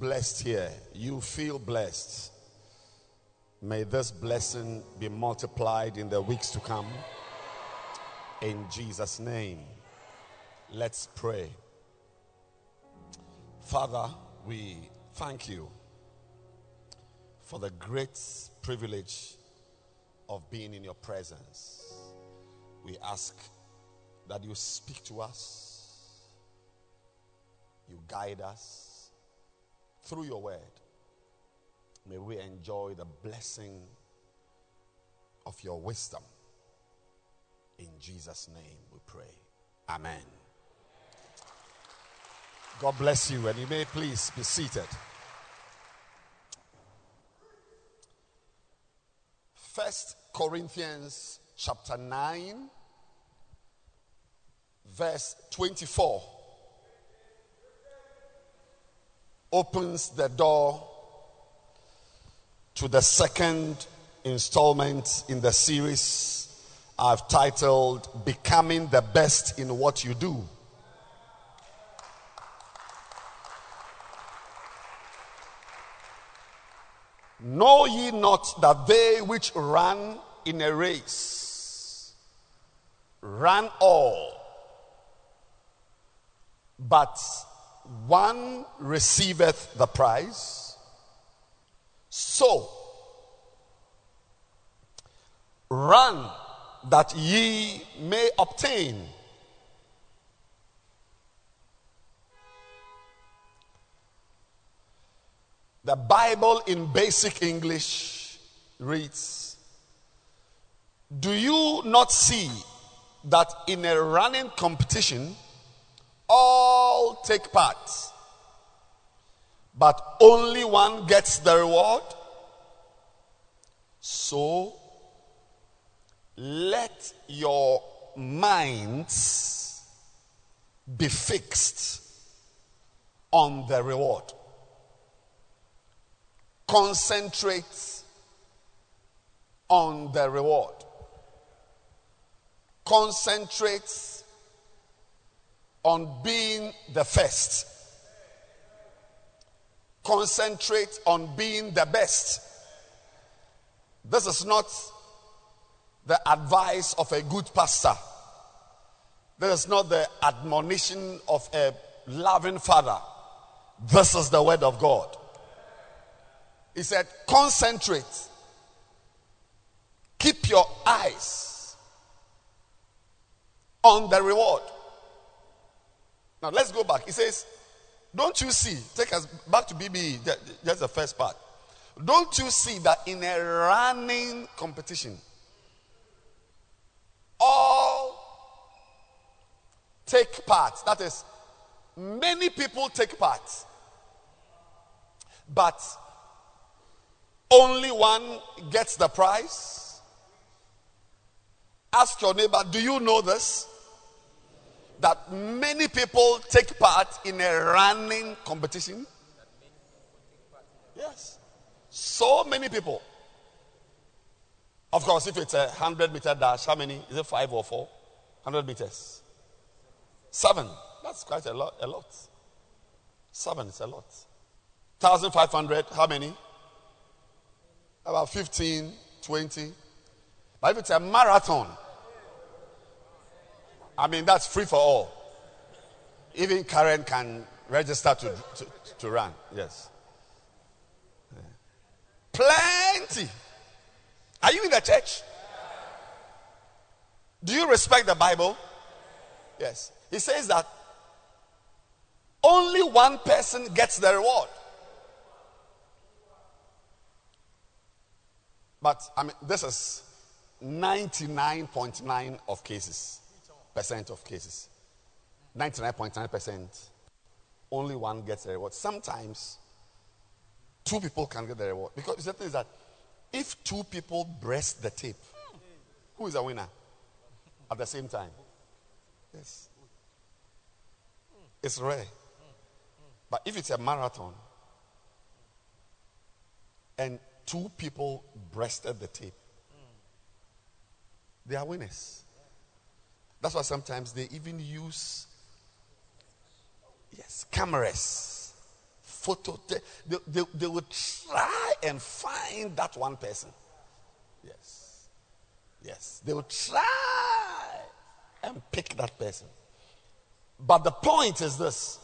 Blessed here? You feel blessed. May this blessing be multiplied in the weeks to come. In Jesus' name. Let's pray. Father, we thank you for the great privilege of being in your presence. We ask that you speak to us, you guide us through your word. May we enjoy the blessing of your wisdom. In Jesus' name we pray. Amen. God bless you, and you may please be seated. First Corinthians chapter 9, verse 24, opens the door to the second installment in the series I've titled Becoming the Best in What You Do. Know ye not that they which run in a race run all, but one receiveth the prize? So, run that ye may obtain. The Bible in basic English reads Do you not see that in a running competition, all take part, but only one gets the reward? So, let your minds be fixed on the reward concentrate on the reward. Concentrate on being the first. Concentrate on being the best. This is not the advice of a good pastor. This is not the admonition of a loving father. This is the word of God. He said, concentrate. Keep your eyes on the reward. Now let's go back. He says, Don't you see? Take us back to BBE, just the first part. Don't you see that in a running competition, all take part? That is, many people take part. But only one gets the prize? Ask your neighbor, do you know this? That many people take part in a running competition? Yes. So many people. Of course, if it's a 100 meter dash, how many? Is it five or four? 100 meters. Seven. That's quite a lot. A lot. Seven is a lot. 1,500, how many? about 15, 20. But if it's a marathon, I mean, that's free for all. Even Karen can register to, to, to run. Yes. Plenty. Are you in the church? Do you respect the Bible? Yes. He says that only one person gets the reward. But I mean, this is 99.9 of cases, percent of cases. 99.9%. Only one gets the reward. Sometimes two people can get the reward. Because the thing is that if two people breast the tape, who is the winner? At the same time. Yes. It's rare. But if it's a marathon and two people breasted the tape. They are winners. That's why sometimes they even use yes cameras, photo. They, they, they, will try and find that one person. Yes, yes, they will try and pick that person. But the point is this.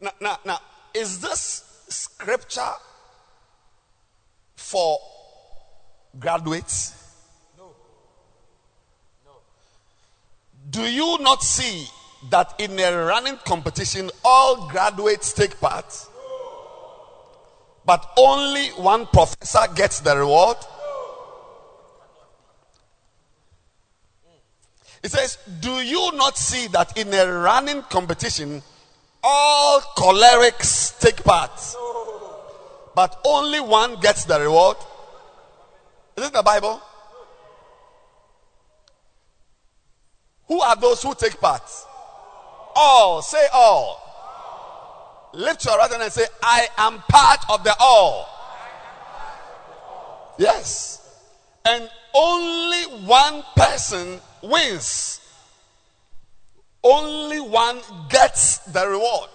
Now, now, now is this scripture for graduates? No. No. Do you not see that in a running competition, all graduates take part? But only one professor gets the reward? It says, Do you not see that in a running competition, all cholerics take part? But only one gets the reward? Is it the Bible? Who are those who take part? All. Say all. Lift your right hand and say, I am part of the all. Yes. And only one person wins. Only one gets the reward.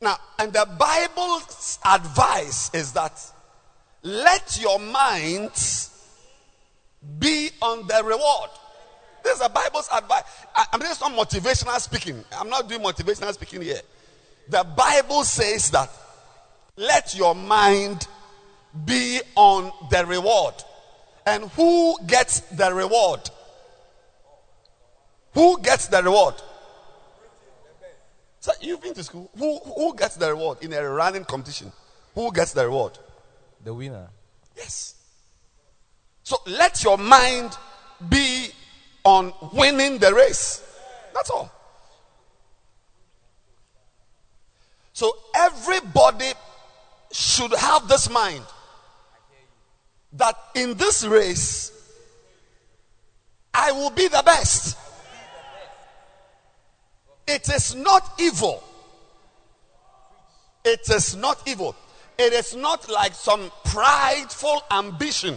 Now, and the Bible's advice is that let your mind be on the reward. This is the Bible's advice. I, I mean, it's not motivational speaking. I'm not doing motivational speaking here. The Bible says that let your mind be on the reward. And who gets the reward? Who gets the reward? So you've been to school. Who, who gets the reward in a running competition? Who gets the reward? The winner. Yes. So let your mind be on winning the race. That's all. So everybody should have this mind that in this race, I will be the best. It is not evil. It is not evil. It is not like some prideful ambition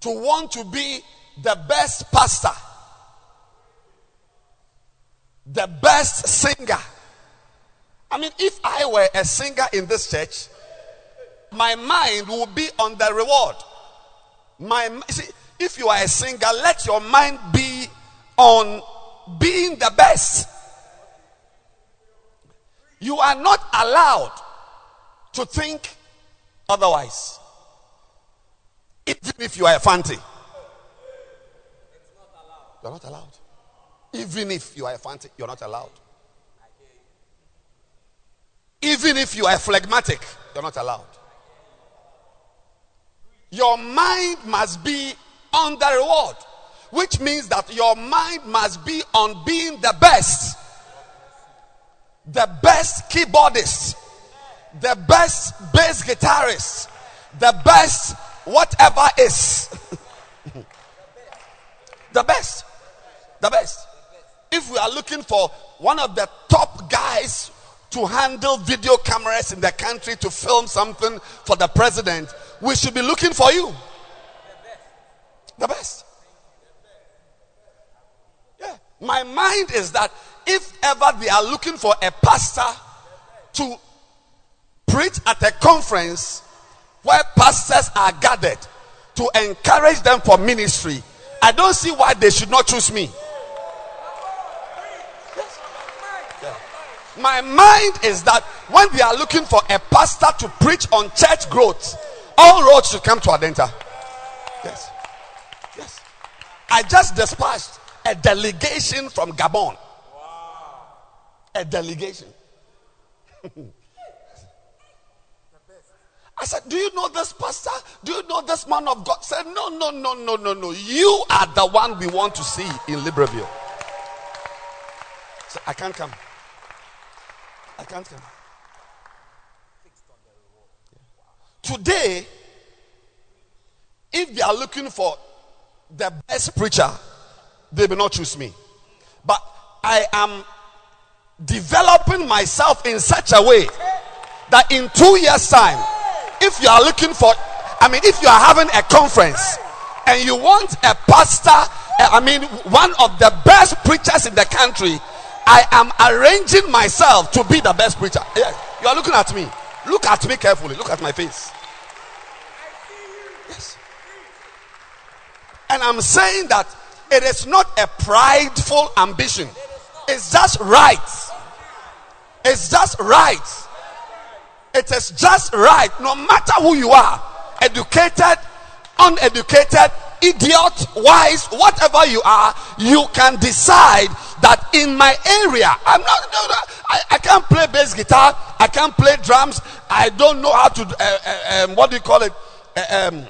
to want to be the best pastor, the best singer. I mean, if I were a singer in this church, my mind will be on the reward. My, see, if you are a singer, let your mind be on being the best. You are not allowed to think otherwise. Even if you are a fancy. You're not allowed. Even if you are a fancy, you're not allowed. Even if you are phlegmatic, you're not allowed. Your mind must be on the reward, which means that your mind must be on being the best, the best keyboardist, the best bass guitarist, the best whatever is. the best. The best. If we are looking for one of the top guys to handle video cameras in the country to film something for the president, we should be looking for you. The best. Yeah. My mind is that if ever they are looking for a pastor to preach at a conference where pastors are gathered to encourage them for ministry, I don't see why they should not choose me. My mind is that when they are looking for a pastor to preach on church growth, all roads should come to Adenta. Yes. Yes. I just dispatched a delegation from Gabon. A delegation. I said, Do you know this pastor? Do you know this man of God? Said, No, no, no, no, no, no. You are the one we want to see in Libreville. So I can't come. I can't come. Today, if they are looking for the best preacher, they will not choose me. But I am developing myself in such a way that in two years' time, if you are looking for, I mean, if you are having a conference and you want a pastor, eh, I mean, one of the best preachers in the country, I am arranging myself to be the best preacher. Yes, you are looking at me. Look at me carefully. Look at my face. Yes. And I'm saying that it is not a prideful ambition. It's just right. It's just right. It is just right. No matter who you are, educated, uneducated, idiot, wise, whatever you are, you can decide that in my area, I'm not, no, no, I, I can't play bass guitar, I can't play drums, I don't know how to, uh, um, what do you call it, uh, um,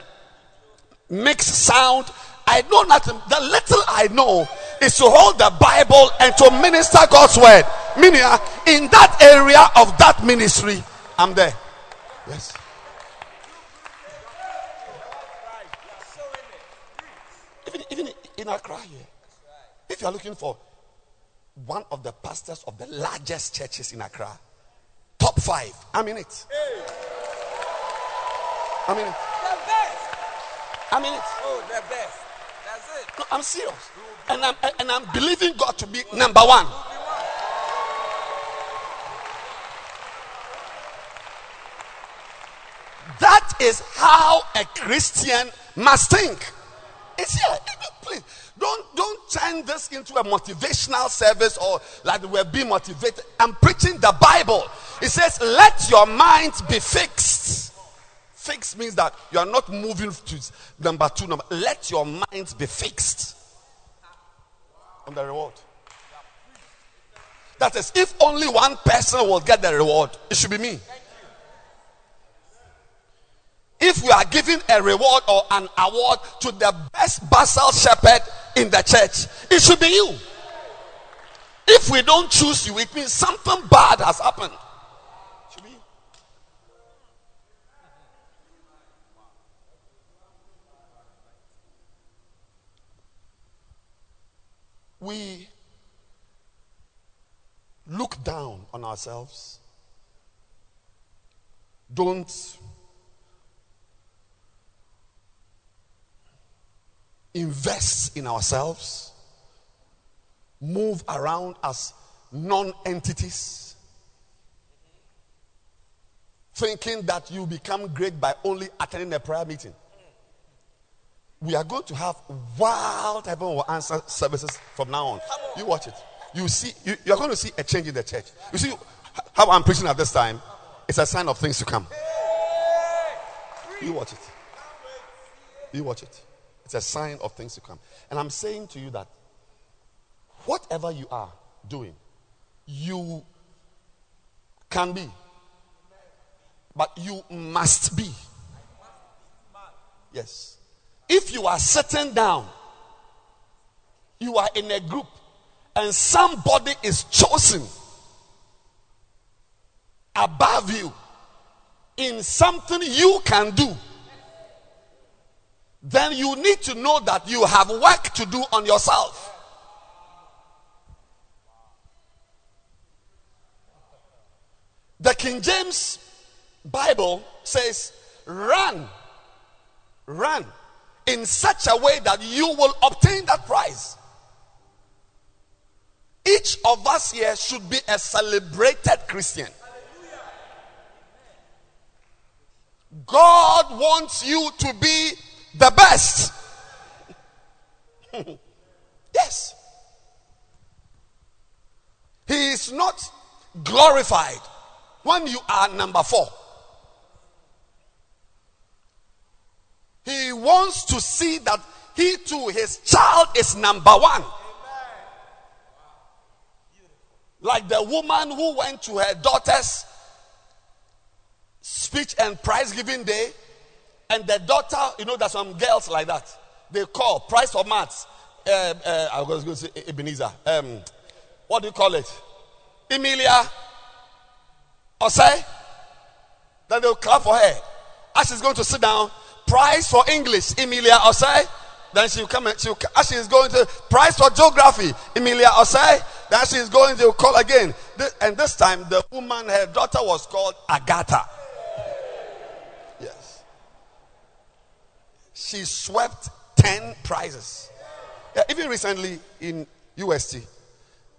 mix sound. I know nothing. The little I know is to hold the Bible and to minister God's word. Meaning, uh, in that area of that ministry, I'm there. Yes. Even, even in Accra here, if you are looking for one of the pastors of the largest churches in Accra, top five, I'm in it. I'm in it. I'm in it. Oh, the best. That's it. No, I'm serious. And I'm, and I'm believing God to be number one. That is how a Christian must think. It's here. Please don't don't turn this into a motivational service or like we're being motivated. I'm preaching the Bible. It says, "Let your mind be fixed." Fixed means that you are not moving to number two. Number. Let your mind be fixed on the reward. That is, if only one person will get the reward, it should be me. If we are giving a reward or an award to the best basal shepherd in the church, it should be you. If we don't choose you, it means something bad has happened. We look down on ourselves. Don't invest in ourselves, move around as non entities, thinking that you become great by only attending a prayer meeting. We are going to have wild heaven will answer services from now on. You watch it. You see, you, you are going to see a change in the church. You see how I'm preaching at this time? It's a sign of things to come. You watch it. You watch it. It's a sign of things to come. And I'm saying to you that whatever you are doing, you can be. But you must be. Yes. If you are sitting down, you are in a group, and somebody is chosen above you in something you can do then you need to know that you have work to do on yourself. The King James Bible says, run, run in such a way that you will obtain that prize. Each of us here should be a celebrated Christian. God wants you to be the best. yes. He is not glorified when you are number four. He wants to see that he too, his child, is number one. Like the woman who went to her daughter's speech and prize giving day and the daughter, you know, there's some girls like that. They call price for maths. Uh, uh, I was going to say Ebenezer. Um, what do you call it? Emilia. Or say? Then they'll clap for her. As she's going to sit down, price for English, Emilia Osei. Then she'll come and she'll, as she's going to price for geography, Emilia Osei. Then she's going to call again. And this time, the woman, her daughter was called Agatha. Yeah. She swept 10 prizes. Yeah, even recently in UST,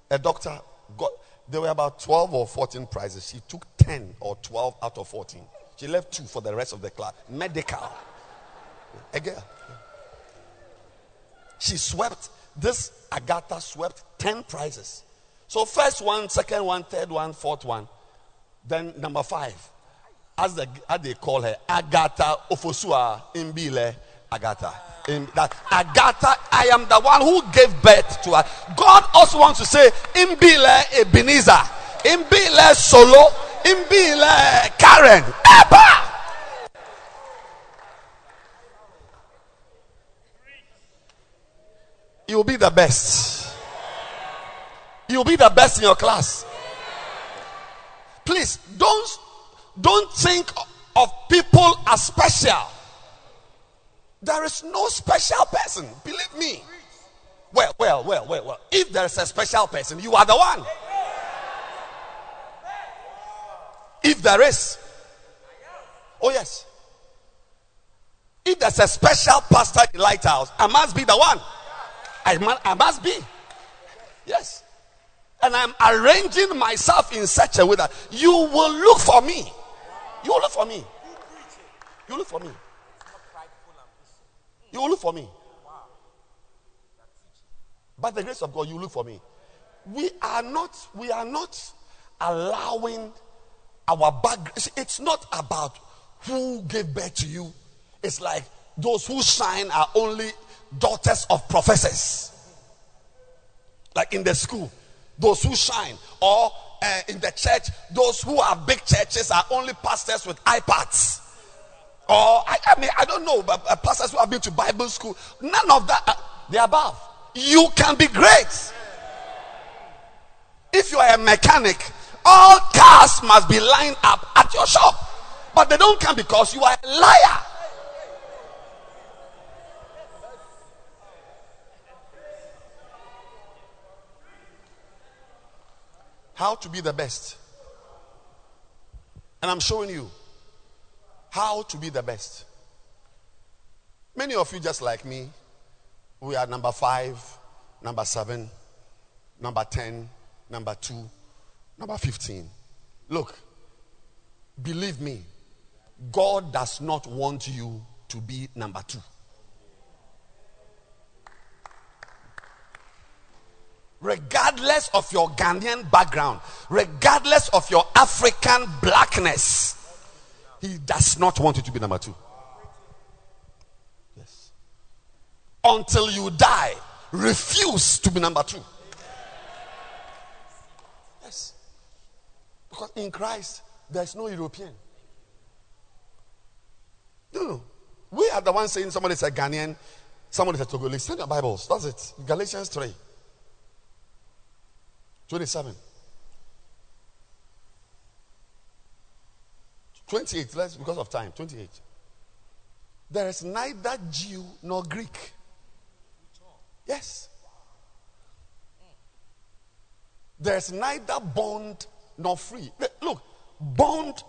a doctor got, there were about 12 or 14 prizes. She took 10 or 12 out of 14. She left two for the rest of the class. Medical. A girl. She swept, this Agatha swept 10 prizes. So, first one, second one, third one, fourth one. Then, number five, as, the, as they call her, Agatha Ofosua Imbile Agatha. In that Agatha, I am the one who gave birth to her. God also wants to say, Imbile Ebenezer, Imbile Solo, Imbile Karen. Epa! You'll be the best. You'll be the best in your class. Please don't don't think of people as special. There is no special person. Believe me. Well, well, well, well, well. If there is a special person, you are the one. If there is. Oh, yes. If there's a special pastor in Lighthouse, I must be the one. I, must, I must be. Yes. And I'm arranging myself in such a way that you will look for me. You will look for me. You look for me. You will look for me. By the grace of God, you look for me. We are not, we are not allowing our back. It's not about who gave birth to you. It's like those who shine are only daughters of professors. Like in the school, those who shine, or uh, in the church, those who are big churches are only pastors with iPads. Or, I, I mean, I don't know, but uh, pastors who have been to Bible school, none of that, uh, the above. You can be great. If you are a mechanic, all cars must be lined up at your shop. But they don't come because you are a liar. How to be the best. And I'm showing you how to be the best. Many of you, just like me, we are number five, number seven, number 10, number two, number 15. Look, believe me, God does not want you to be number two. regardless of your Ghanaian background, regardless of your African blackness, he does not want you to be number two. Yes. Until you die, refuse to be number two. Yes. Because in Christ, there's no European. No, no. We are the ones saying somebody is a Ghanaian, somebody is a Togolese. Send your Bibles. That's it. Galatians 3. 27. 28, let's because of time. 28. There is neither Jew nor Greek. Yes. There's neither bond nor free. Look, bond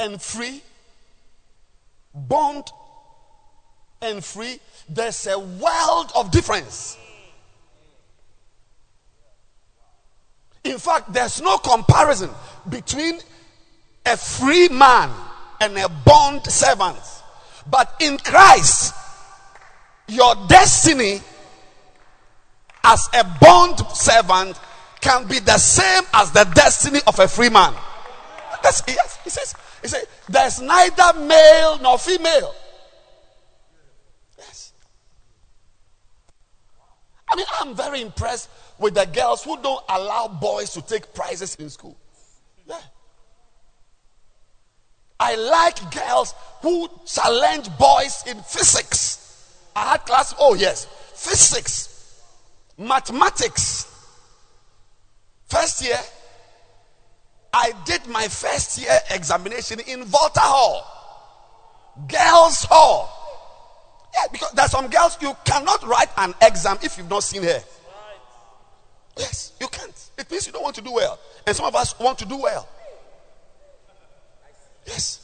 and free, bond and free, there's a world of difference. In fact, there's no comparison between a free man and a bond servant. But in Christ, your destiny as a bond servant can be the same as the destiny of a free man. That's, yes, he says, he says, there's neither male nor female. Yes. I mean, I'm very impressed with the girls who don't allow boys to take prizes in school. Yeah. I like girls who challenge boys in physics. I had class, oh yes, physics, mathematics. First year, I did my first year examination in Volta Hall, Girls Hall. Yeah, because there's some girls you cannot write an exam if you've not seen her. Yes, you can't. It means you don't want to do well. And some of us want to do well. Yes.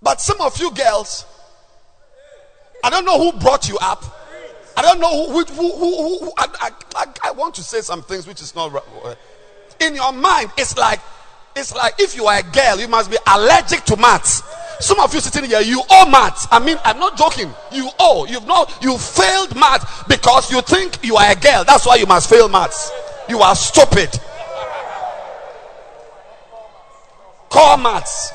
But some of you girls, I don't know who brought you up. I don't know who, who, who, who I, I, I, want to say some things which is not in your mind. It's like it's like if you are a girl, you must be allergic to maths. Some of you sitting here, you owe maths. I mean, I'm not joking. You owe. You've not you failed maths because you think you are a girl. That's why you must fail maths. You are stupid. Core maths.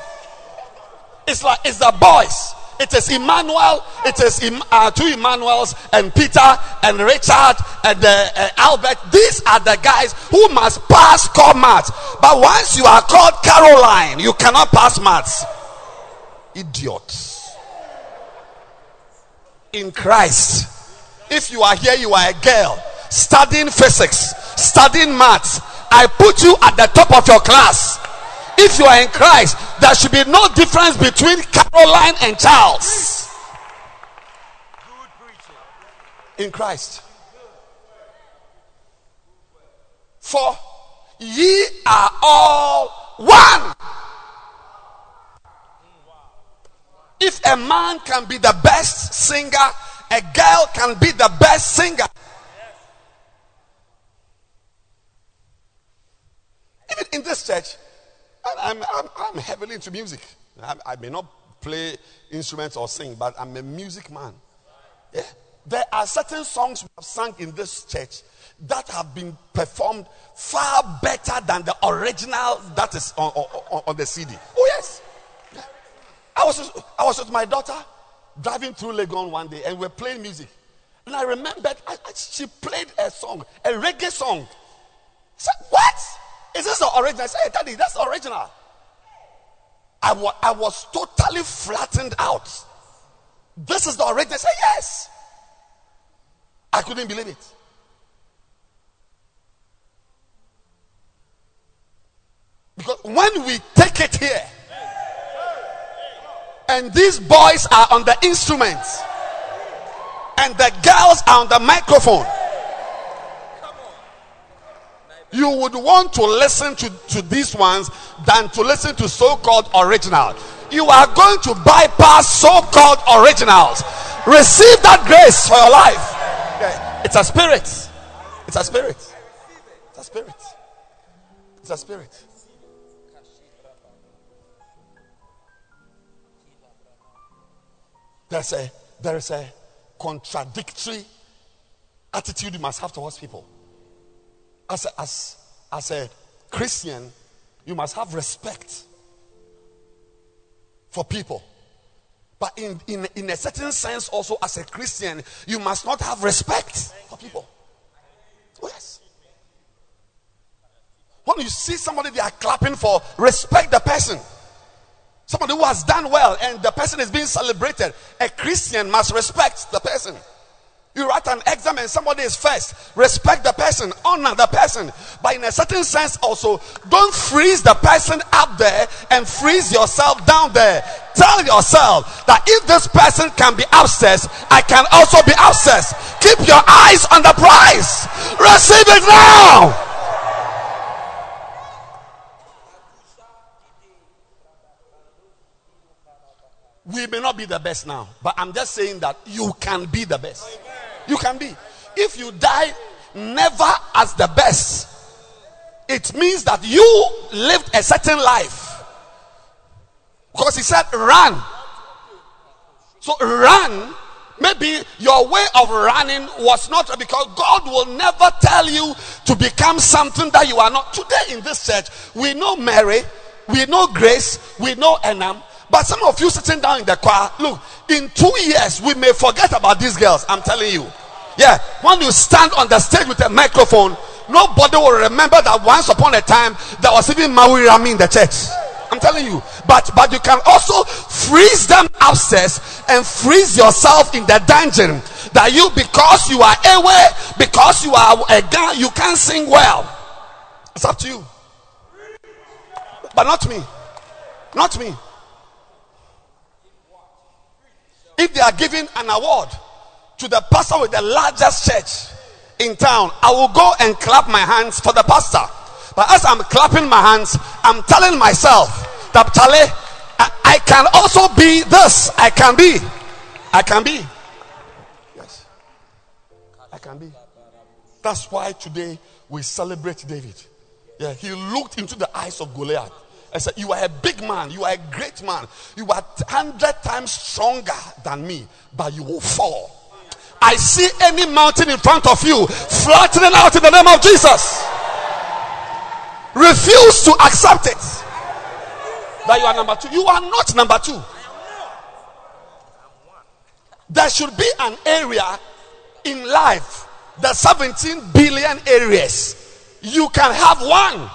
It's like it's the boys. It is Emmanuel. It is uh, two Emmanuels and Peter and Richard and uh, uh, Albert. These are the guys who must pass core maths. But once you are called Caroline, you cannot pass maths. Idiots. In Christ. If you are here, you are a girl studying physics, studying maths. I put you at the top of your class. If you are in Christ, there should be no difference between Caroline and Charles. In Christ. For ye are all one. If a man can be the best singer, a girl can be the best singer. Even in this church, I'm, I'm, I'm heavily into music. I, I, may not play instruments or sing, but I'm a music man. Yeah. There are certain songs we have sung in this church that have been performed far better than the original that is on, on, on the CD. Oh, yes. Yeah. I, was, I was with my daughter driving through Legon one day and we we're playing music. And I remembered I, she played a song, a reggae song. I said, What? Is this the original? I said, Daddy, that's original. I, wa- I was totally flattened out. This is the original. I said, yes. I couldn't believe it. Because when we take it here, and these boys are on the instruments, and the girls are on the microphone, you would want to listen to, to these ones than to listen to so-called original. You are going to bypass so-called originals. Receive that grace for your life. It's a spirit. It's a spirit. It's a spirit. It's a spirit. There's a there is a contradictory attitude you must have towards people as a, as, as a Christian, you must have respect for people. But in, in, in a certain sense, also as a Christian, you must not have respect for people. Oh, yes. When you see somebody they are clapping for, respect the person. Somebody who has done well and the person is being celebrated. A Christian must respect the person. You write an exam and somebody is first. Respect the person, honor the person. But in a certain sense, also, don't freeze the person up there and freeze yourself down there. Tell yourself that if this person can be upstairs, I can also be upstairs. Keep your eyes on the prize. Receive it now. We may not be the best now, but I'm just saying that you can be the best. You can be. If you die never as the best, it means that you lived a certain life. Because he said, run. So run. Maybe your way of running was not because God will never tell you to become something that you are not. Today in this church, we know Mary, we know Grace, we know Enam, but some of you sitting down in the choir, look, in two years, we may forget about these girls. I'm telling you. Yeah, when you stand on the stage with a microphone, nobody will remember that once upon a time there was even Maui Rami in the church. I'm telling you. But but you can also freeze them upstairs and freeze yourself in the dungeon. That you because you are away, because you are a guy, you can't sing well. It's up to you. But not me. Not me. If they are giving an award to the pastor with the largest church in town, I will go and clap my hands for the pastor. But as I'm clapping my hands, I'm telling myself that Charlie, I can also be this. I can be. I can be. Yes. I can be. That's why today we celebrate David. Yeah, he looked into the eyes of Goliath and said, You are a big man, you are a great man, you are hundred times stronger than me, but you will fall. I see any mountain in front of you flattening out in the name of Jesus. Refuse to accept it. That you are number two. You are not number two. There should be an area in life, the 17 billion areas. You can have one.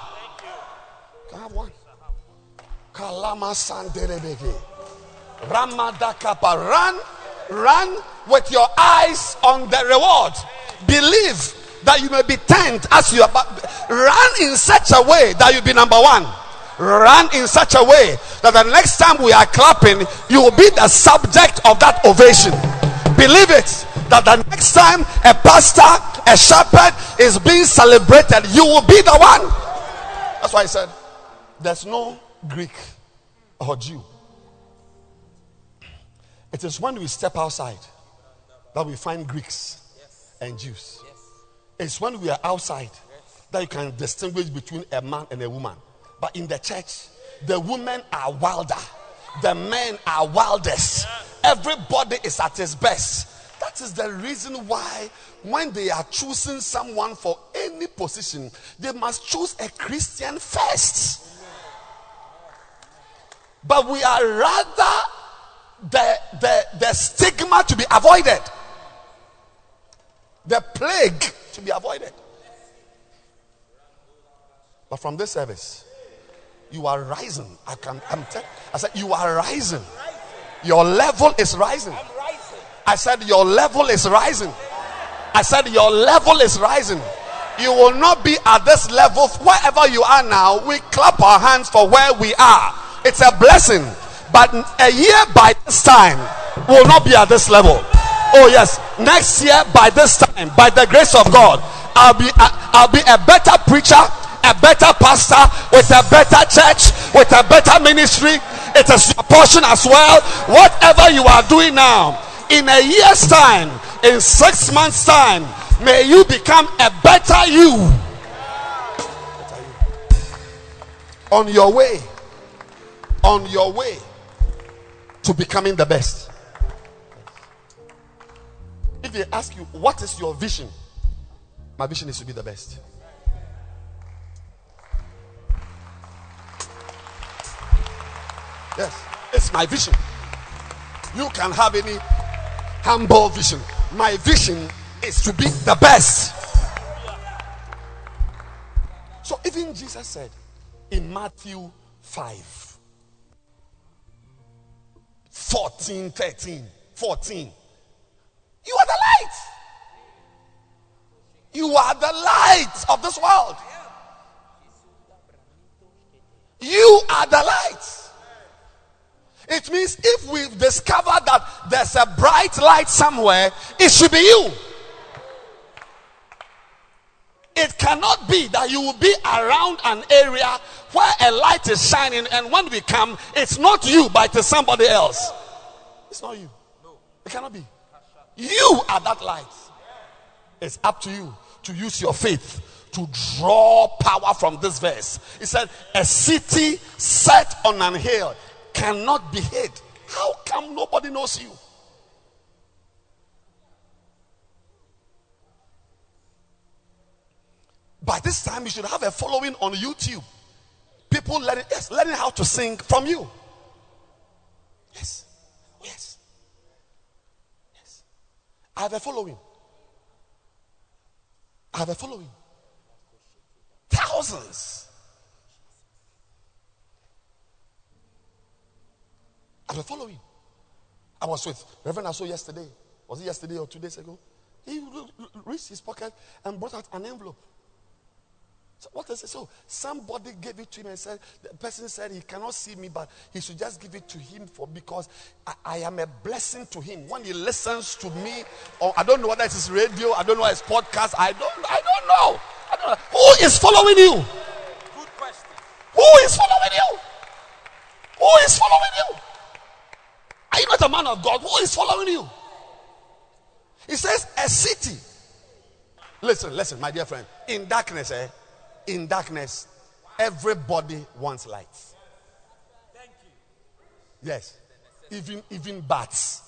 Can have one. Kalama Sanderebege. Ramadakapa. Run, run with your eyes on the reward. Believe that you may be turned as you are. Run in such a way that you be number one. Run in such a way that the next time we are clapping, you will be the subject of that ovation. Believe it that the next time a pastor, a shepherd is being celebrated, you will be the one. That's why I said there's no Greek or Jew. It is when we step outside that we find Greeks and Jews. It's when we are outside that you can distinguish between a man and a woman. But in the church, the women are wilder, the men are wildest. Everybody is at his best. That is the reason why, when they are choosing someone for any position, they must choose a Christian first. But we are rather the, the, the stigma to be avoided, the plague to be avoided. But from this service, you are rising. I can. I'm. Te- I said you are rising. Your level is rising. I said your level is rising. I said your level is rising. You will not be at this level wherever you are now. We clap our hands for where we are. It's a blessing. But a year by this time will not be at this level. Oh yes, next year by this time, by the grace of God, I'll be uh, I'll be a better preacher, a better pastor with a better church, with a better ministry. It is your portion as well. Whatever you are doing now, in a year's time, in six months' time, may you become a better you. On your way, on your way to becoming the best. If they ask you, What is your vision? My vision is to be the best. Yes, it's my vision. You can have any humble vision. My vision is to be the best. So even Jesus said in Matthew 5 14, 13, 14, you are the light. You are the light of this world. You are the light. It means if we've discovered that there's a bright light somewhere, it should be you. It cannot be that you will be around an area where a light is shining, and when we come, it's not you, but it's somebody else. It's not you. It cannot be. You are that light. It's up to you to use your faith to draw power from this verse. He said, A city set on an hill cannot be hid. How come nobody knows you? By this time, you should have a following on YouTube. People learning, yes, learning how to sing from you. Yes. Yes. Yes. I have a following. I have a following. Thousands. I have a following. I was with Reverend Aso yesterday. Was it yesterday or two days ago? He reached his pocket and brought out an envelope. So what is it? So somebody gave it to him and said, the person said he cannot see me, but he should just give it to him for because I, I am a blessing to him. When he listens to me, or I don't know whether it's radio, I don't know it's podcast, I don't I don't know. I don't know. Who is following you? Good question. Who is following you? Who is following you? Are you not a man of God? Who is following you? He says, a city. Listen, listen, my dear friend. In darkness, eh? In darkness, everybody wants light. Thank you. Yes. Even even bats,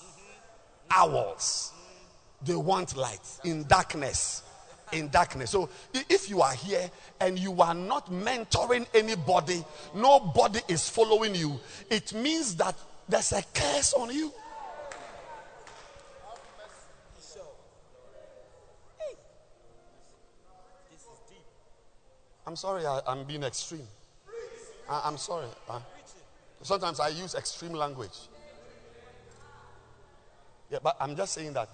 owls, they want light in darkness. In darkness. So if you are here and you are not mentoring anybody, nobody is following you, it means that there's a curse on you. I'm sorry, I, am being extreme. I, am sorry. Uh, sometimes I use extreme language. Yeah, but I'm just saying that,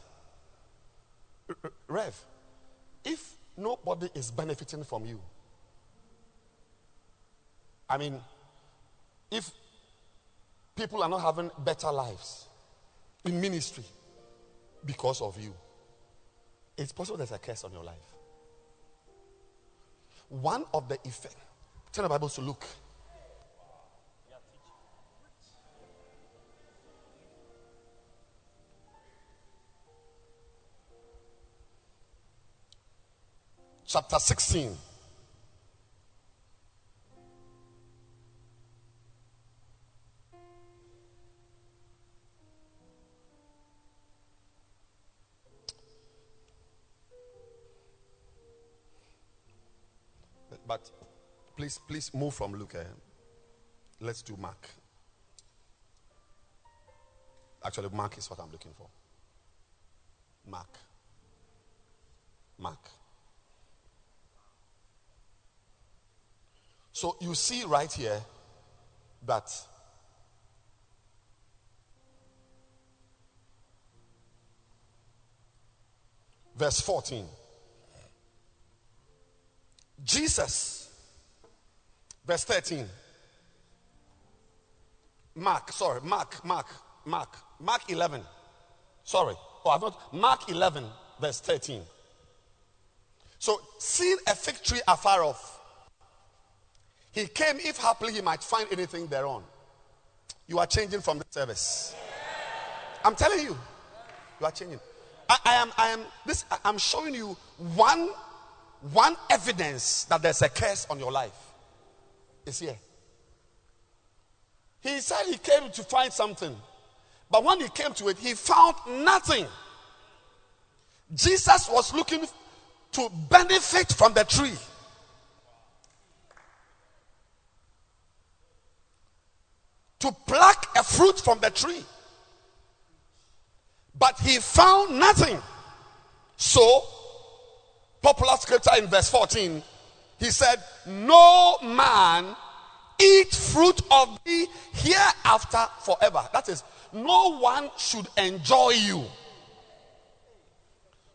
Rev, if nobody is benefiting from you, I mean, if people are not having better lives in ministry because of you, it's possible there's a curse on your life. One of the effects, turn the Bible to Luke. Chapter 16. Please, please move from Luke. eh? Let's do Mark. Actually, Mark is what I'm looking for. Mark. Mark. So you see right here that verse 14. Jesus, verse 13. Mark, sorry, Mark, Mark, Mark, Mark 11. Sorry, oh, I've not, Mark 11, verse 13. So, seeing a fig tree afar off, he came if happily he might find anything thereon. You are changing from the service. I'm telling you, you are changing. I, I am, I am, this, I'm showing you one, one evidence that there's a curse on your life. It's here. He said he came to find something, but when he came to it, he found nothing. Jesus was looking to benefit from the tree. To pluck a fruit from the tree. But he found nothing. So, popular scripture in verse 14, he said, No man eat fruit of thee hereafter forever. That is, no one should enjoy you.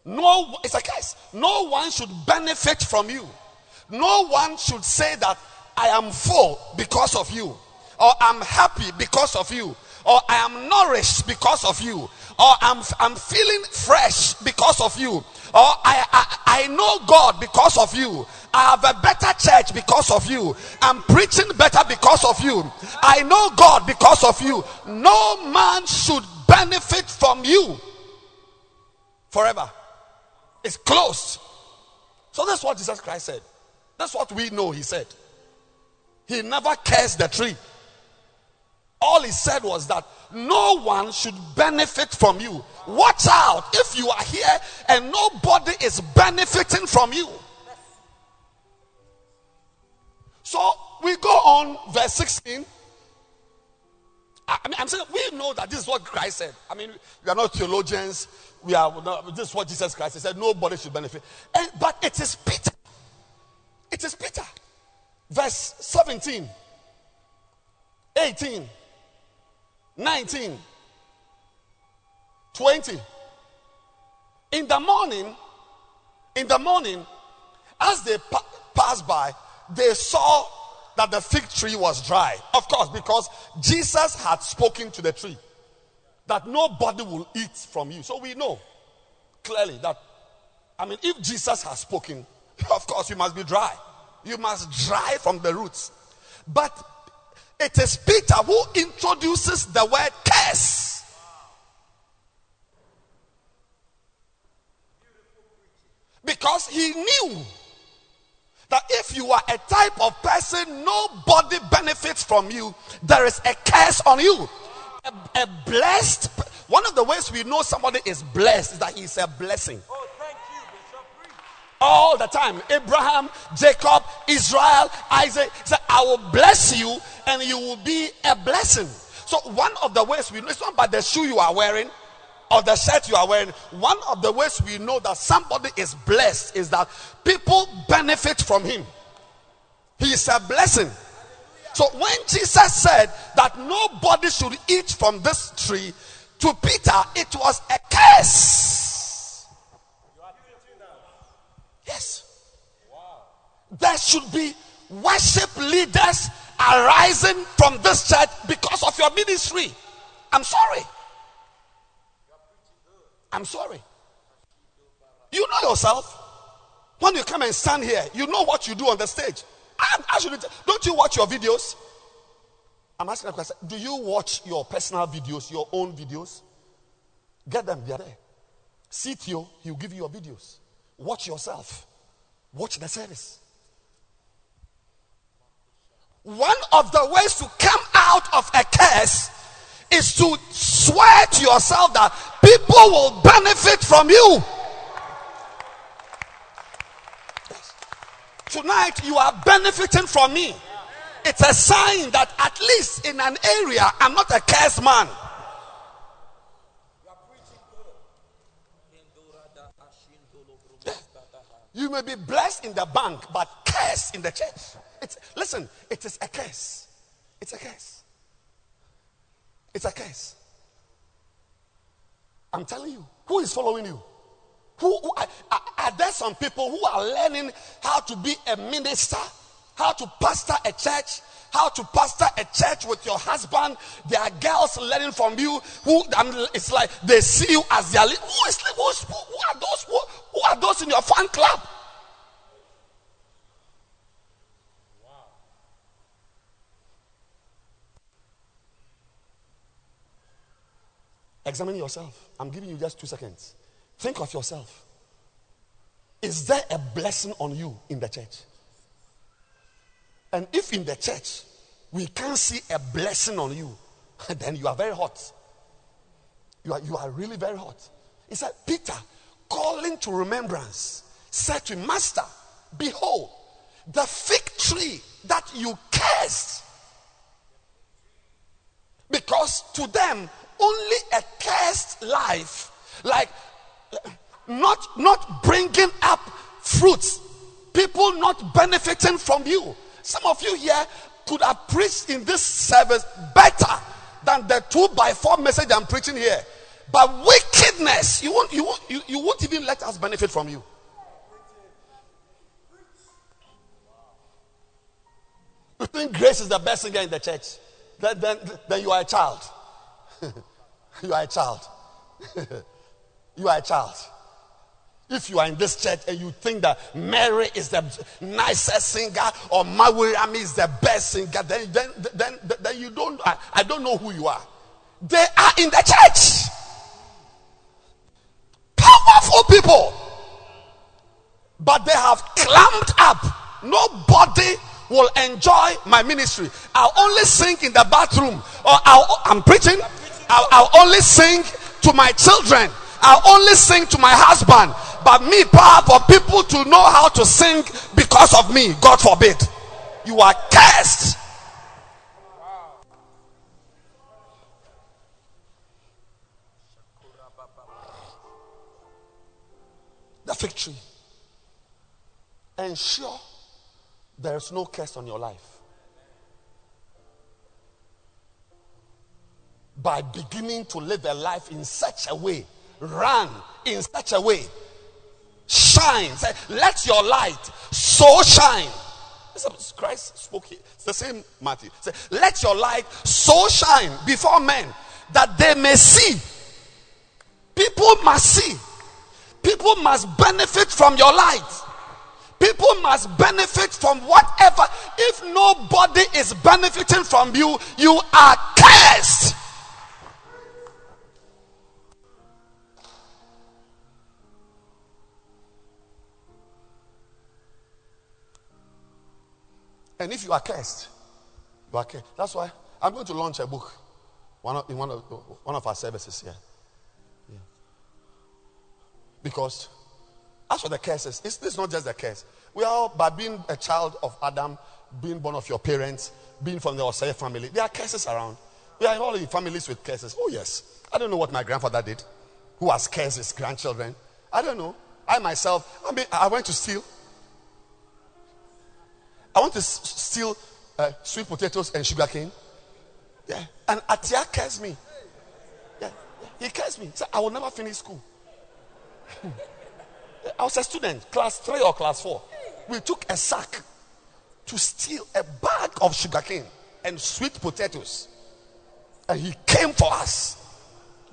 No, it's a case. No one should benefit from you. No one should say that I am full because of you, or I'm happy because of you, or I am nourished because of you, or I'm, I'm feeling fresh because of you, or I, I, I know God because of you. I have a better church because of you. I'm preaching better because of you. I know God because of you. No man should benefit from you forever. It's closed. So that's what Jesus Christ said. That's what we know he said. He never cursed the tree. All he said was that no one should benefit from you. Watch out if you are here and nobody is benefiting from you. So we go on, verse 16. I mean, I'm saying we know that this is what Christ said. I mean, we are not theologians. We are not, this is what Jesus Christ said. Nobody should benefit. And, but it is Peter. It is Peter. Verse 17, 18, 19, 20. In the morning, in the morning, as they pa- passed by, they saw that the fig tree was dry. Of course, because Jesus had spoken to the tree that nobody will eat from you. So we know clearly that, I mean, if Jesus has spoken, of course, you must be dry. You must dry from the roots. But It is Peter who introduces the word curse. Because he knew that if you are a type of person nobody benefits from you, there is a curse on you. A, a blessed, one of the ways we know somebody is blessed is that he's a blessing. Oh, thank you, Bishop. Preach. All the time. Abraham, Jacob, Israel, Isaac said, I will bless you and you will be a blessing. So, one of the ways we know it's not by the shoe you are wearing or the shirt you are wearing. One of the ways we know that somebody is blessed is that people benefit from him. He is a blessing. So, when Jesus said that nobody should eat from this tree, to Peter, it was a curse. Yes. There should be worship leaders arising from this church because of your ministry. I'm sorry. I'm sorry. You know yourself. When you come and stand here, you know what you do on the stage. I, I should, don't you watch your videos? I'm asking a question. Do you watch your personal videos, your own videos? Get them, they are there. CTO, he'll give you your videos. Watch yourself. Watch the service. One of the ways to come out of a curse is to swear to yourself that people will benefit from you. Tonight, you are benefiting from me. It's a sign that at least in an area, I'm not a cursed man. You may be blessed in the bank, but cursed in the church. It's, listen, it is a curse. It's a curse. It's a curse. I'm telling you, who is following you? Who, who are, are, are there some people who are learning how to be a minister, how to pastor a church, how to pastor a church with your husband? There are girls learning from you who it's like they see you as their leader. Who is who, is, who are those? Who, who are those in your fan club? Examine yourself. I'm giving you just two seconds. Think of yourself. Is there a blessing on you in the church? And if in the church we can't see a blessing on you, then you are very hot. You are, you are really very hot. He said, Peter, calling to remembrance, said to him, Master, behold, the fig tree that you cursed. Because to them, only a cursed life, like not not bringing up fruits, people not benefiting from you. Some of you here could have preached in this service better than the two by four message I'm preaching here. But wickedness, you won't, you won't, you, you won't even let us benefit from you. You think grace is the best singer in the church? Then, then, then you are a child. you are a child. you are a child. If you are in this church and you think that Mary is the nicest singer or Mawirami is the best singer, then, then, then, then you don't, I, I don't know who you are. They are in the church. Powerful people. But they have clamped up. Nobody will enjoy my ministry. I'll only sing in the bathroom or I'll, I'm preaching. I'll, I'll only sing to my children. I'll only sing to my husband. But me, power for people to know how to sing because of me, God forbid. You are cursed. The fig tree. Ensure there's no curse on your life. By beginning to live a life in such a way, run in such a way, shine. Say, let your light so shine. Christ spoke here. It's the same Matthew. Say, let your light so shine before men that they may see. People must see. People must benefit from your light. People must benefit from whatever. If nobody is benefiting from you, you are cursed. And if you are cursed, you are cursed. That's why I'm going to launch a book one of, in one of, one of our services here. Yeah. Because as for the curses, it's, it's not just the curse. We are all, by being a child of Adam, being born of your parents, being from the Osei family, there are curses around. We are all in families with curses. Oh, yes. I don't know what my grandfather did, who has cursed his grandchildren. I don't know. I myself, I mean, I went to steal. I want to steal uh, sweet potatoes and sugar cane. Yeah. And Atia cursed me. Yeah. He cursed me. He said, I will never finish school. I was a student, class three or class four. We took a sack to steal a bag of sugarcane and sweet potatoes. And he came for us.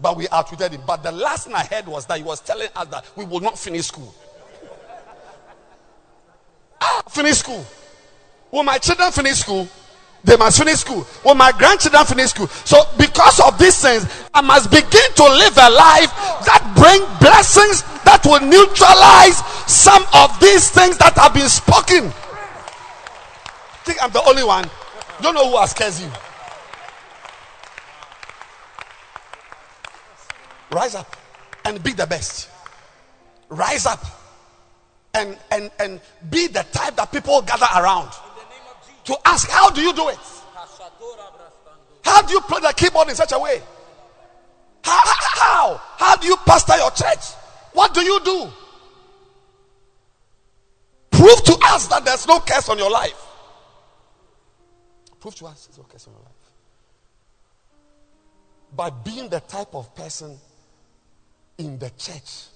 But we outwitted him. But the last thing I heard was that he was telling us that we will not finish school. ah, finish school. Will my children finish school? They must finish school. Will my grandchildren finish school? So, because of these things, I must begin to live a life that bring blessings that will neutralize some of these things that have been spoken. Think I'm the only one. Don't know who has cursed you. Rise up and be the best. Rise up and and and be the type that people gather around to ask, how do you do it? How do you play the keyboard in such a way? How, how? How do you pastor your church? What do you do? Prove to us that there's no curse on your life. Prove to us there's no curse on your life. By being the type of person in the church.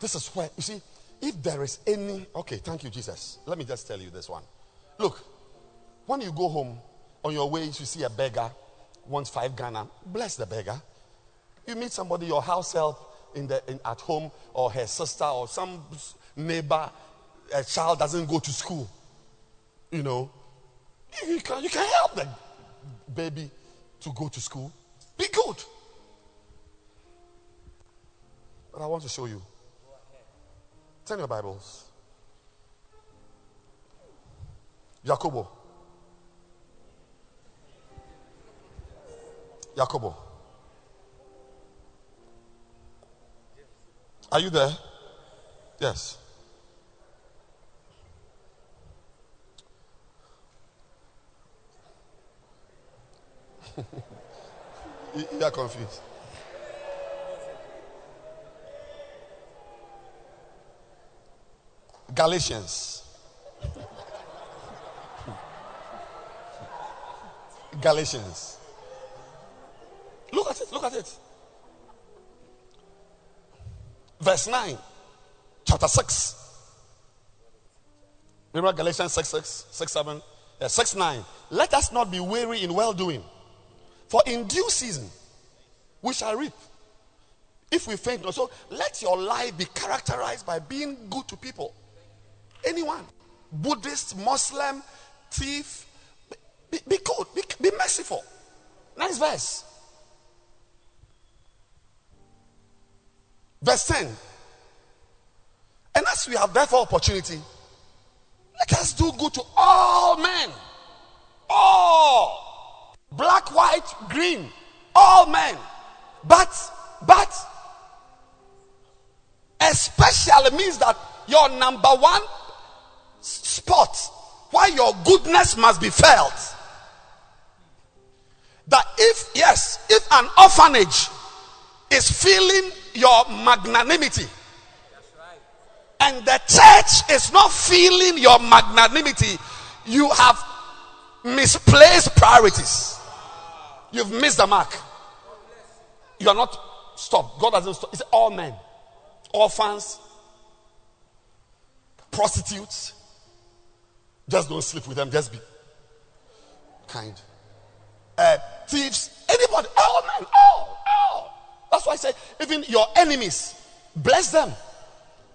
This is where, you see, if there is any, okay, thank you, Jesus. Let me just tell you this one. Look, when you go home, on your way, you see a beggar, wants five Ghana, bless the beggar. You meet somebody, your house help in the, in, at home, or her sister, or some neighbor, a child doesn't go to school. You know, you can, you can help the baby to go to school. Be good. But I want to show you. Turn your Bibles. Jacobo. Jacobo. Are you there? Yes. you are confused. Galatians. Galatians. Look at it, look at it. Verse 9, chapter 6. Remember Galatians 6 6, 6 7, yeah, 6 9. Let us not be weary in well doing, for in due season we shall reap if we faint not. So let your life be characterized by being good to people. Anyone, Buddhist, Muslim, thief, be, be good, be, be merciful. Nice verse. Verse 10. And as we have therefore opportunity, let us do good to all men. All. Black, white, green. All men. But, but, especially means that your number one spot why your goodness must be felt. That if, yes, if an orphanage is feeling your magnanimity, and the church is not feeling your magnanimity, you have misplaced priorities. You've missed the mark. You are not stopped. God doesn't stop. It's all men, orphans, prostitutes. Just don't sleep with them. Just be kind. Uh, thieves, anybody, all men, all. That's why I say, even your enemies, bless them.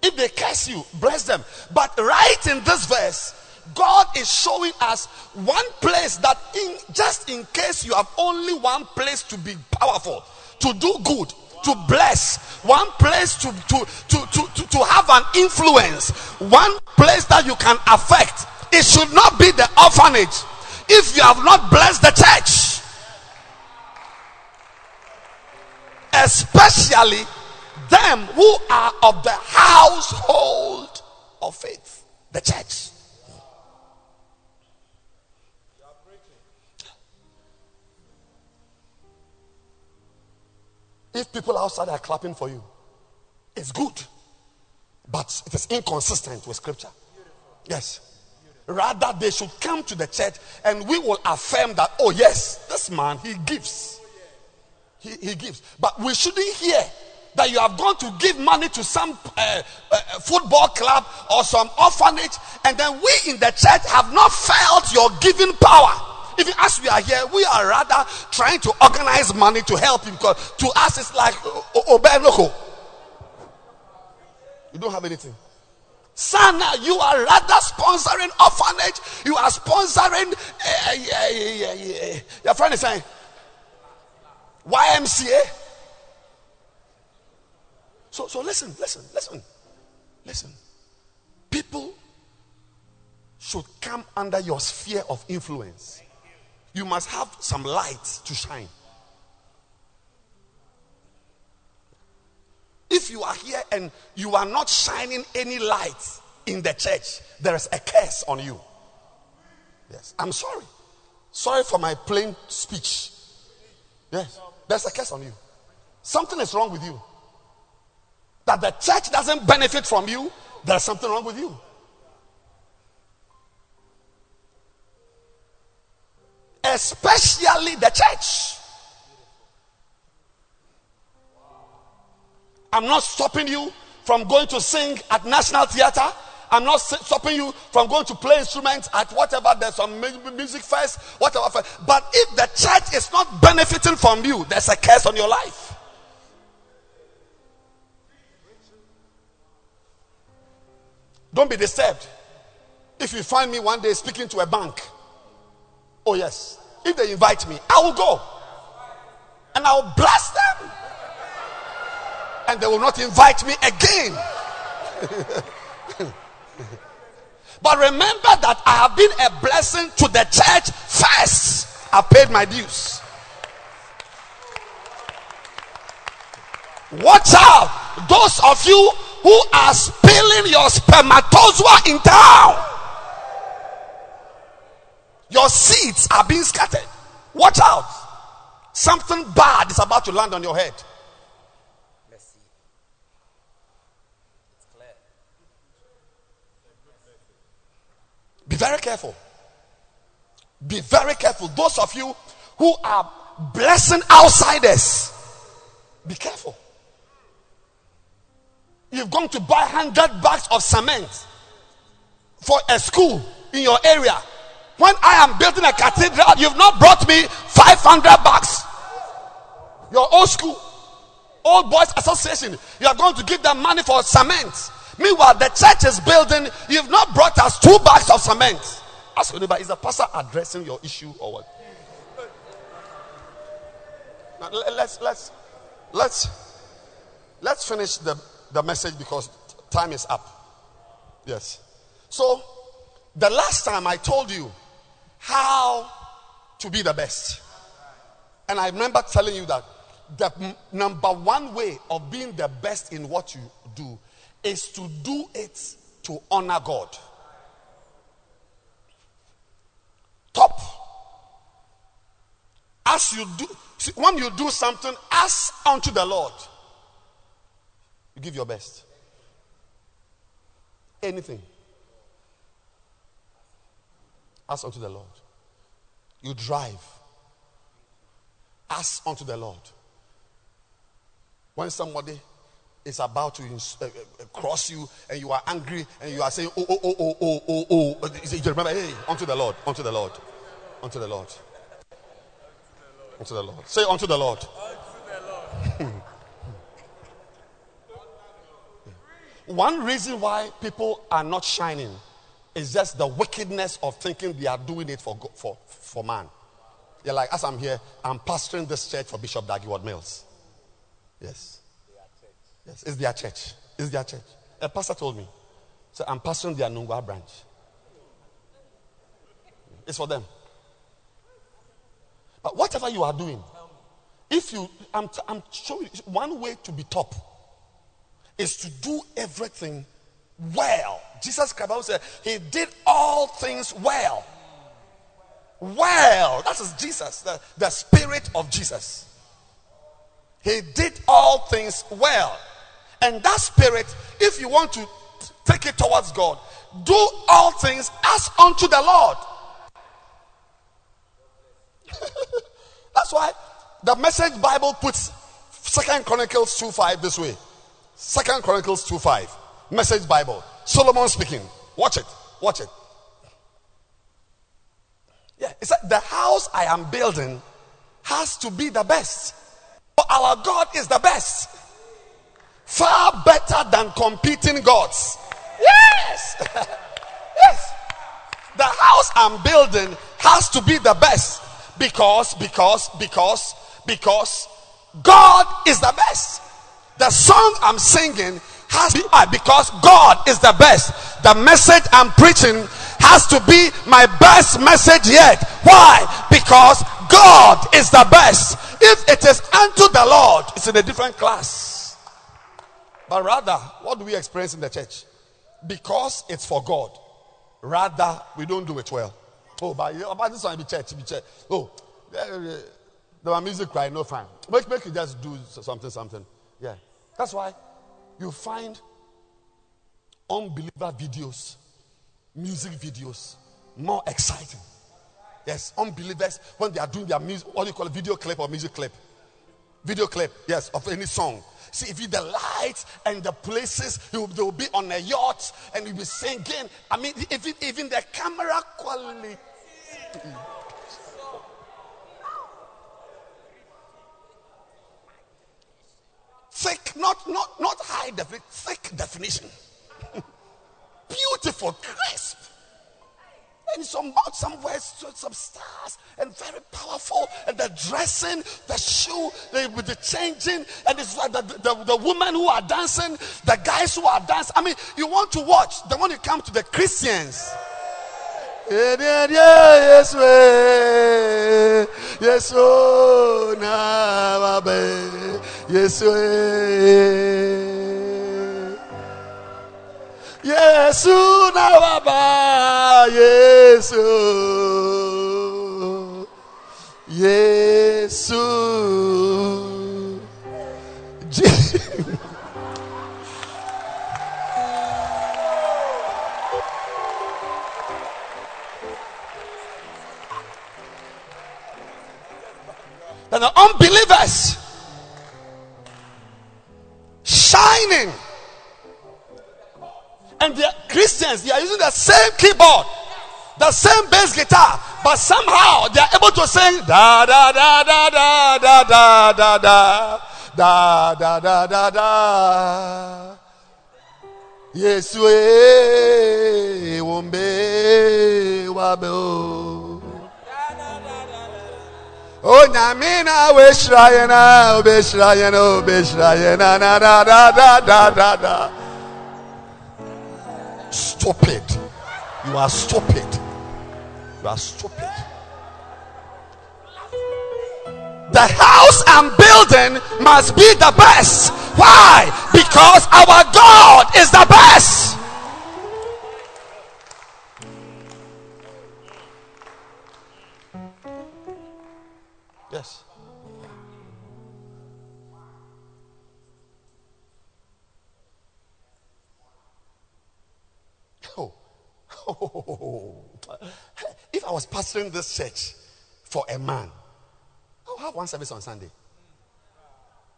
If they curse you, bless them. But right in this verse, God is showing us one place that in just in case you have only one place to be powerful, to do good, to bless, one place to to to, to, to have an influence, one place that you can affect. It should not be the orphanage. If you have not blessed the church, especially them who are of the household of faith, the church. If people outside are clapping for you, it's good, but it is inconsistent with scripture. Yes. Rather, they should come to the church and we will affirm that, oh, yes, this man, he gives. He, he gives. But we shouldn't hear that you have gone to give money to some uh, uh, football club or some orphanage, and then we in the church have not felt your giving power. Even as we are here, we are rather trying to organize money to help him because to us it's like Obenoko. Oh. You don't have anything. Sana, uh, you are rather sponsoring orphanage. You are sponsoring. Uh, yeah, yeah, yeah, Your friend is saying YMCA. So, so listen, listen, listen, listen. People should come under your sphere of influence you must have some light to shine. If you are here and you are not shining any light in the church, there is a curse on you. Yes, I'm sorry. Sorry for my plain speech. Yes, there's a curse on you. Something is wrong with you. That the church doesn't benefit from you, there's something wrong with you. especially the church. I'm not stopping you from going to sing at National Theatre. I'm not stopping you from going to play instruments at whatever there's some music fest, whatever. But if the church is not benefiting from you, there's a curse on your life. Don't be disturbed if you find me one day speaking to a bank Oh, yes. If they invite me, I will go. And I will bless them. And they will not invite me again. but remember that I have been a blessing to the church first. I've paid my dues. Watch out. Those of you who are spilling your spermatozoa in town. Your seeds are being scattered. Watch out. Something bad is about to land on your head. Let's see. It's clear. Be very careful. Be very careful. Those of you who are blessing outsiders, be careful. You've gone to buy 100 bags of cement for a school in your area when I am building a cathedral, you've not brought me 500 bucks. Your old school, old boys association, you are going to give them money for cement. Meanwhile, the church is building, you've not brought us two bags of cement. Ask your neighbor, is the pastor addressing your issue or what? Now, let's let's let's let's finish the, the message because time is up. Yes. So the last time I told you how to be the best. And I remember telling you that the number one way of being the best in what you do is to do it to honor God. Top. As you do, see, when you do something, ask unto the Lord. You give your best. Anything. Ask unto the Lord. You drive. Ask unto the Lord. When somebody is about to uh, uh, cross you and you are angry and you are saying, oh, oh, oh, oh, oh, oh, oh, you remember, hey, unto the Lord, unto the Lord, unto the Lord. Unto the Lord. Say unto the Lord. One reason why people are not shining is just the wickedness of thinking they are doing it for, for, for man. You're like, as I'm here, I'm pastoring this church for Bishop Dag Heward-Mills. Yes. Yes, it's their church. It's their church. A pastor told me, so I'm pastoring the Anungwa branch. It's for them. But whatever you are doing, if you, I'm, I'm showing you one way to be top is to do everything well. Jesus Christ said he did all things well. Well, that is Jesus, the, the spirit of Jesus. He did all things well. And that spirit, if you want to take it towards God, do all things as unto the Lord. That's why the message Bible puts Second Chronicles 2 5 this way. Second Chronicles 2 5. Message Bible. Solomon speaking. Watch it. Watch it. Yeah, it's like the house I am building has to be the best. For our God is the best. Far better than competing gods. Yes. yes. The house I'm building has to be the best because, because, because, because God is the best. The song I'm singing has to be because God is the best. The message I'm preaching has to be my best message yet. Why? Because God is the best. If it is unto the Lord, it's in a different class. But rather, what do we experience in the church? Because it's for God. Rather, we don't do it well. Oh, but, this one be church, be church. Oh, eh, the music cry, no fine. Make, make you just do something, something. Yeah. That's why you find unbeliever videos, music videos, more exciting. Yes, unbelievers, when they are doing their music, what do you call it, video clip or music clip? Video clip, yes, of any song. See, if you the lights and the places, you, they will be on a yacht and you'll be singing. I mean, even, even the camera quality. Thick, not not not high definition, thick definition. Beautiful, crisp. And some some words, some stars, and very powerful. And the dressing, the shoe, the, the changing, and it's like the, the, the women who are dancing, the guys who are dancing. I mean, you want to watch. The one you come to the Christians. Yeah, Yes, yes, oh, yes. Yesu na baba Yesu. Yesu. And the unbelievers shining and the Christians, they are using the same keyboard, the same bass guitar, but somehow they are able to sing da da da da da da da da da da da da da da. Yes, we wombe wabo. Oh, Namina, we shrine, we shrine, oh, we shrine, na na da da da da da da. Stupid. You are stupid. You are stupid. The house I'm building must be the best. Why? Because our God is the best. Yes. If I was pastoring this church for a man, I'll have one service on Sunday.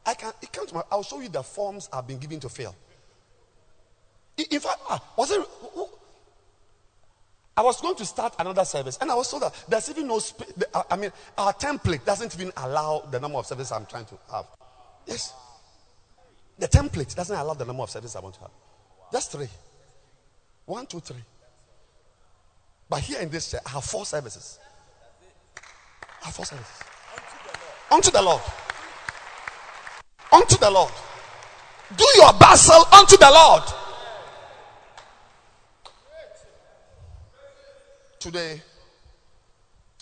I can it comes to my, I'll show you the forms I've been given to fill. In fact, ah, was it I was going to start another service, and I was told that there's even no space. I mean, our template doesn't even allow the number of services I'm trying to have. Yes. The template doesn't allow the number of services I want to have. Just three. One, two, three. But here in this church, I have four services. I have four services. Unto the Lord. Unto the Lord. Do your bustle unto the Lord. Today,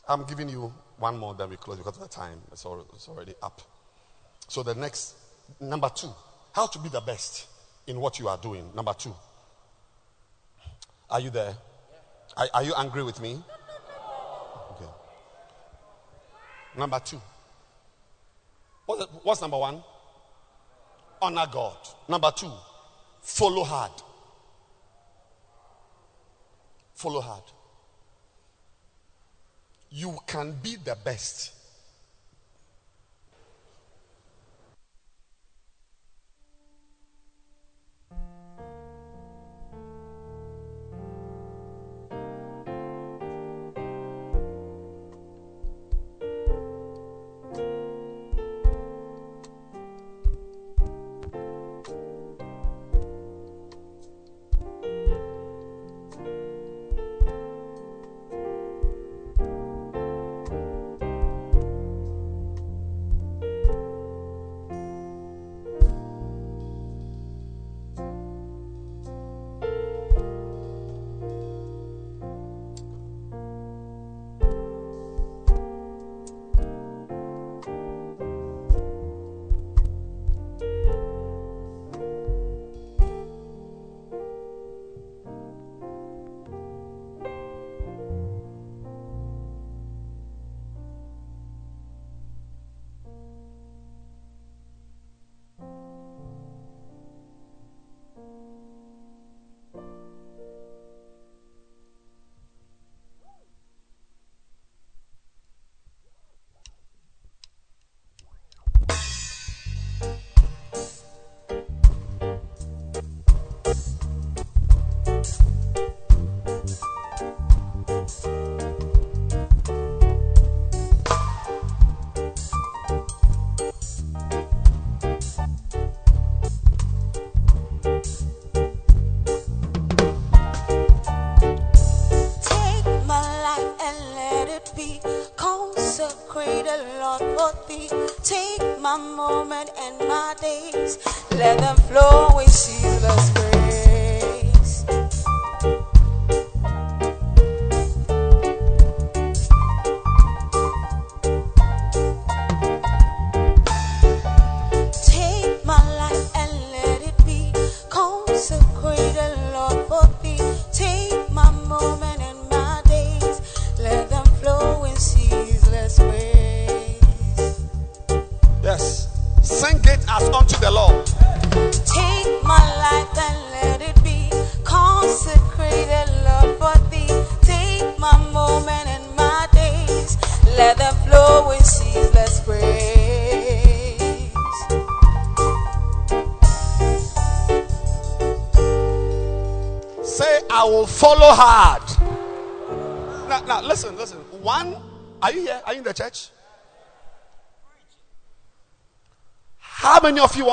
I'm giving you one more, then we close because of the time. It's already, it's already up. So, the next, number two, how to be the best in what you are doing. Number two. Are you there? Are, are you angry with me? Okay. Number two. What's, what's number one? Honor God. Number two, follow hard. Follow hard. You can be the best.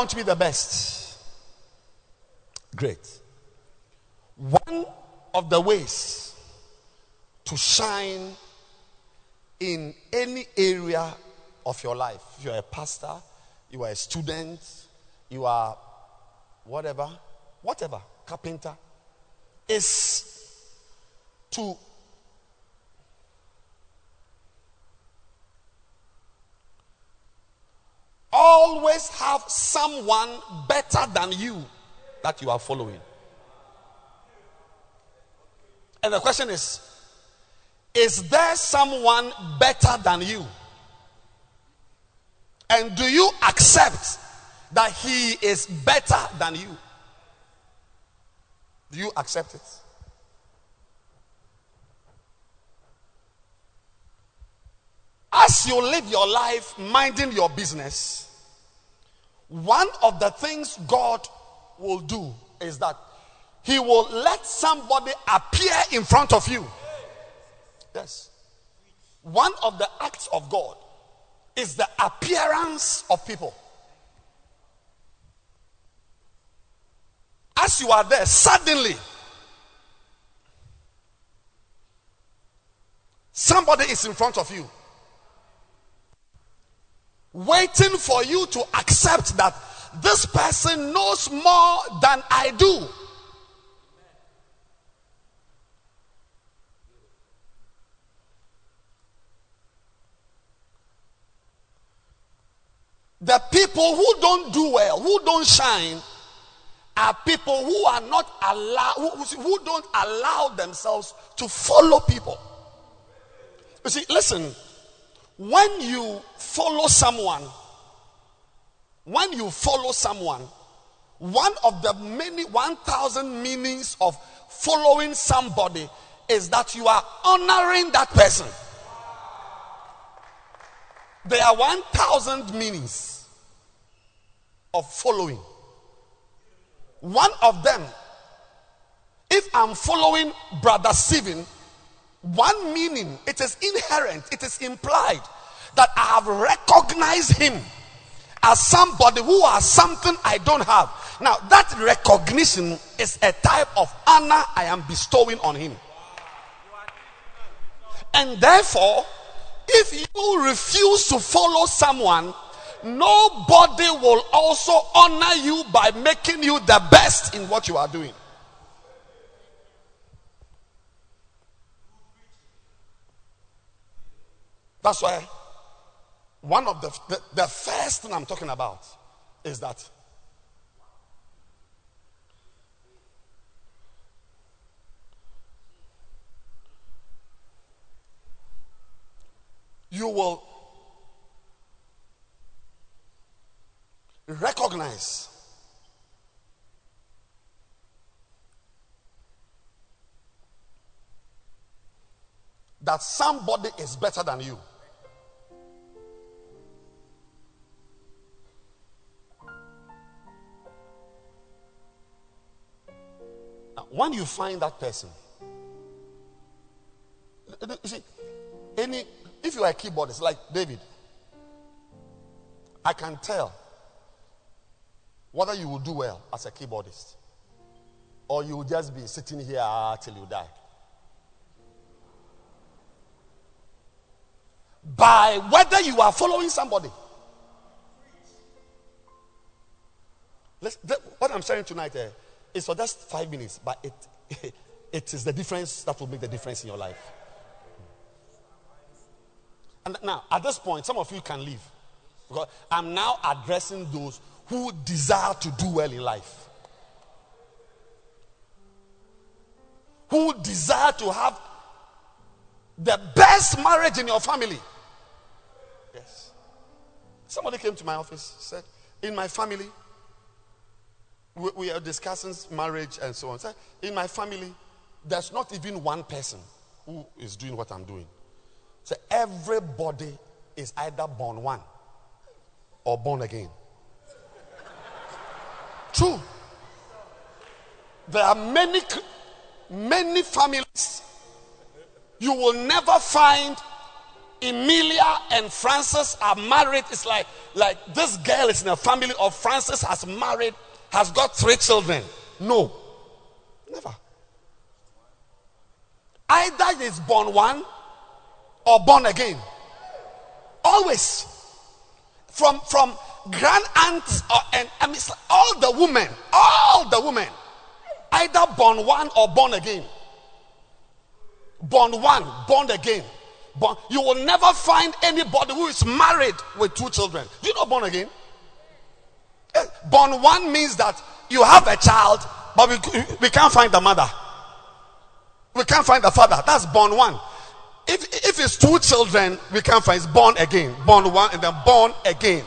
Want to be the best? Great. One of the ways to shine in any area of your life, if you're a pastor, you are a student, you are whatever, whatever, carpenter, is to always have someone better than you that you are following. And the question is Is there someone better than you? And do you accept that he is better than you? Do you accept it? As you live your life minding your business, one of the things God will do is that He will let somebody appear in front of you. Yes. One of the acts of God is the appearance of people. as you are there, suddenly somebody is in front of you, waiting for you to accept that this person knows more than I do. The people who don't do well, who don't shine, are people who are not allow who, who don't allow themselves to follow people. You see, listen, when you follow someone, when you follow someone, one of the many 1000 meanings of following somebody is that you are honoring that person. There are 1000 meanings of following. One of them, if I'm following Brother Stephen, one meaning, it is inherent, it is implied that I have recognized him as somebody who has something I don't have. Now, that recognition is a type of honor I am bestowing on him. And therefore, if you refuse to follow someone, nobody will also honor you by making you the best in what you are doing. That's why one of the, the, the first thing I'm talking about is that you will recognize that somebody is better than you. When you find that person, you see, any if you are a keyboardist like David, I can tell whether you will do well as a keyboardist or you will just be sitting here till you die. By whether you are following somebody. Let's, what I'm saying tonight uh, is for just five minutes, but it, it is the difference that will make the difference in your life. And now, at this point, some of you can leave. Because I'm now addressing those who desire to do well in life. Who desire to have the best marriage in your family. Yes. Somebody came to my office, said, In my family, we, we are discussing marriage and so on. Said, In my family, there's not even one person who is doing what I'm doing. So everybody is either born one or born again. True. There are many, many families. You will never find Emilia and Francis are married. It's like, like this girl is in a family of Francis has married, has got three children. No. Never. Either is born one or born again. Always. From from grand aunts or and I mean all the women, all the women, either born one or born again. Born one, born again. Born, you will never find anybody who is married with two children. Do you know born again? Born one means that you have a child, but we, we can't find the mother. We can't find the father. That's born one. If, if it's two children, we can't find it's born again. Born one and then born again.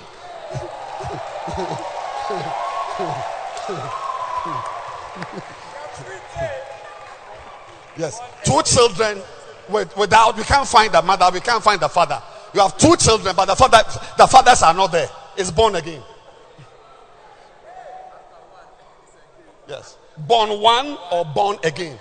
yes. Two children with, without, we can't find the mother, we can't find the father. You have two children, but the father, the fathers are not there. It's born again. Yes. Born one or born again.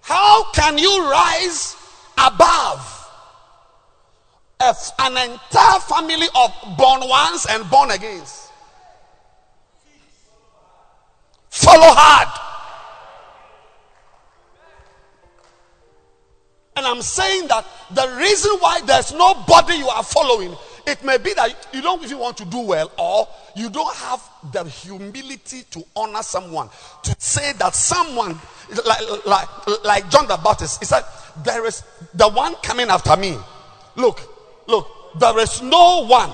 How can you rise above an entire family of born ones and born agains. Follow hard. And I'm saying that the reason why there's nobody you are following, it may be that you don't even want to do well, or you don't have the humility to honor someone, to say that someone, like, like, like John the Baptist, he said, There is the one coming after me. Look, look, there is no one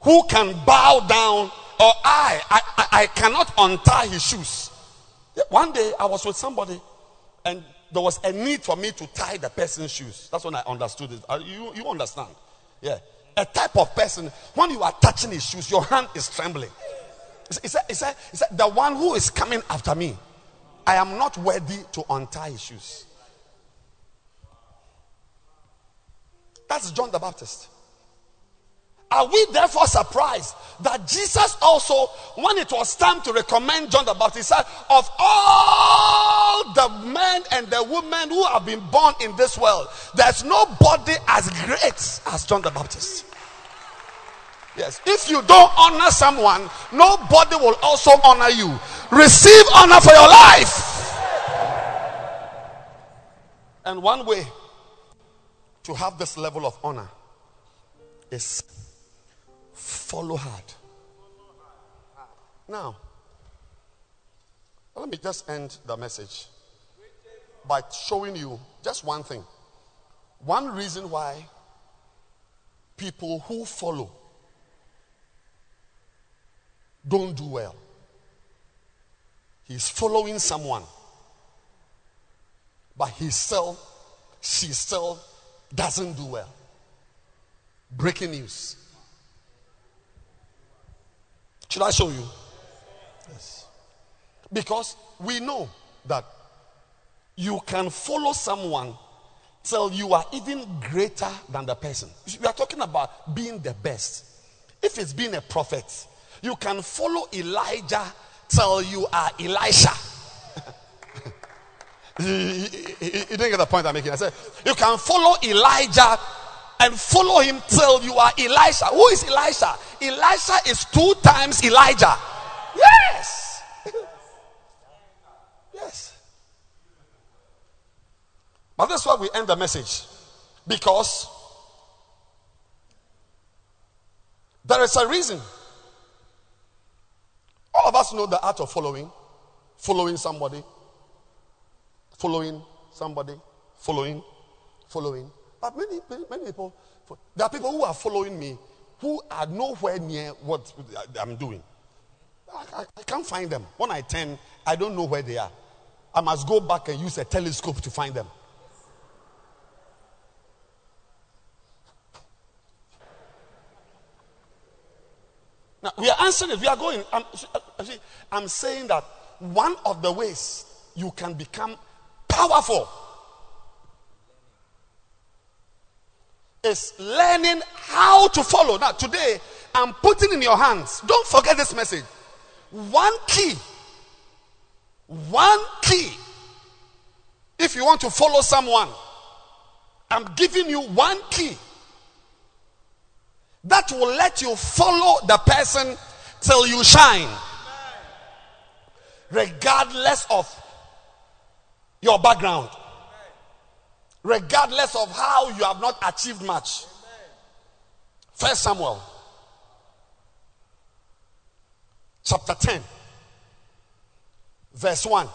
who can bow down, or I, I, I, I cannot untie his shoes. One day I was with somebody, and there was a need for me to tie the person's shoes. That's when I understood it. Uh, You, you understand? Yeah. A type of person, when you are touching his shoes, your hand is trembling. He said, The one who is coming after me, I am not worthy to untie his shoes. That's John the Baptist. Are we therefore surprised that Jesus also, when it was time to recommend John the Baptist, said, Of all the men and the women who have been born in this world, there's nobody as great as John the Baptist. Yes, if you don't honor someone, nobody will also honor you. Receive honor for your life. And one way to have this level of honor is follow hard. Now, let me just end the message by showing you just one thing. One reason why people who follow don't do well. He's following someone, but he still, she still doesn't do well. Breaking news. Should I show you? Yes. Because we know that you can follow someone till you are even greater than the person. We are talking about being the best. If it's being a prophet, you can follow Elijah till you are Elisha. you, you- you- you didn't get the point I'm making. I said, you can follow Elijah and follow him till you are Elisha. Who is Elisha? Elisha is two times Elijah. Yes. yes. But that's why we end the message. Because there is a reason. All of us know the art of following, following somebody, following somebody, following, following. But many, many, people, there are people who are following me who are nowhere near what I'm doing. I, I- I can't find them. When I turn, I don't know where they are. I must go back and use a telescope to find them. Now we are answering it. We are going. I'm, I'm saying that one of the ways you can become powerful is learning how to follow. Now, today, I'm putting in your hands. Don't forget this message. One key. One key. If you want to follow someone, I'm giving you one key that will let you follow the person till you shine, regardless of your background, regardless of how you have not achieved much. First Samuel, chapter 10, verse 1.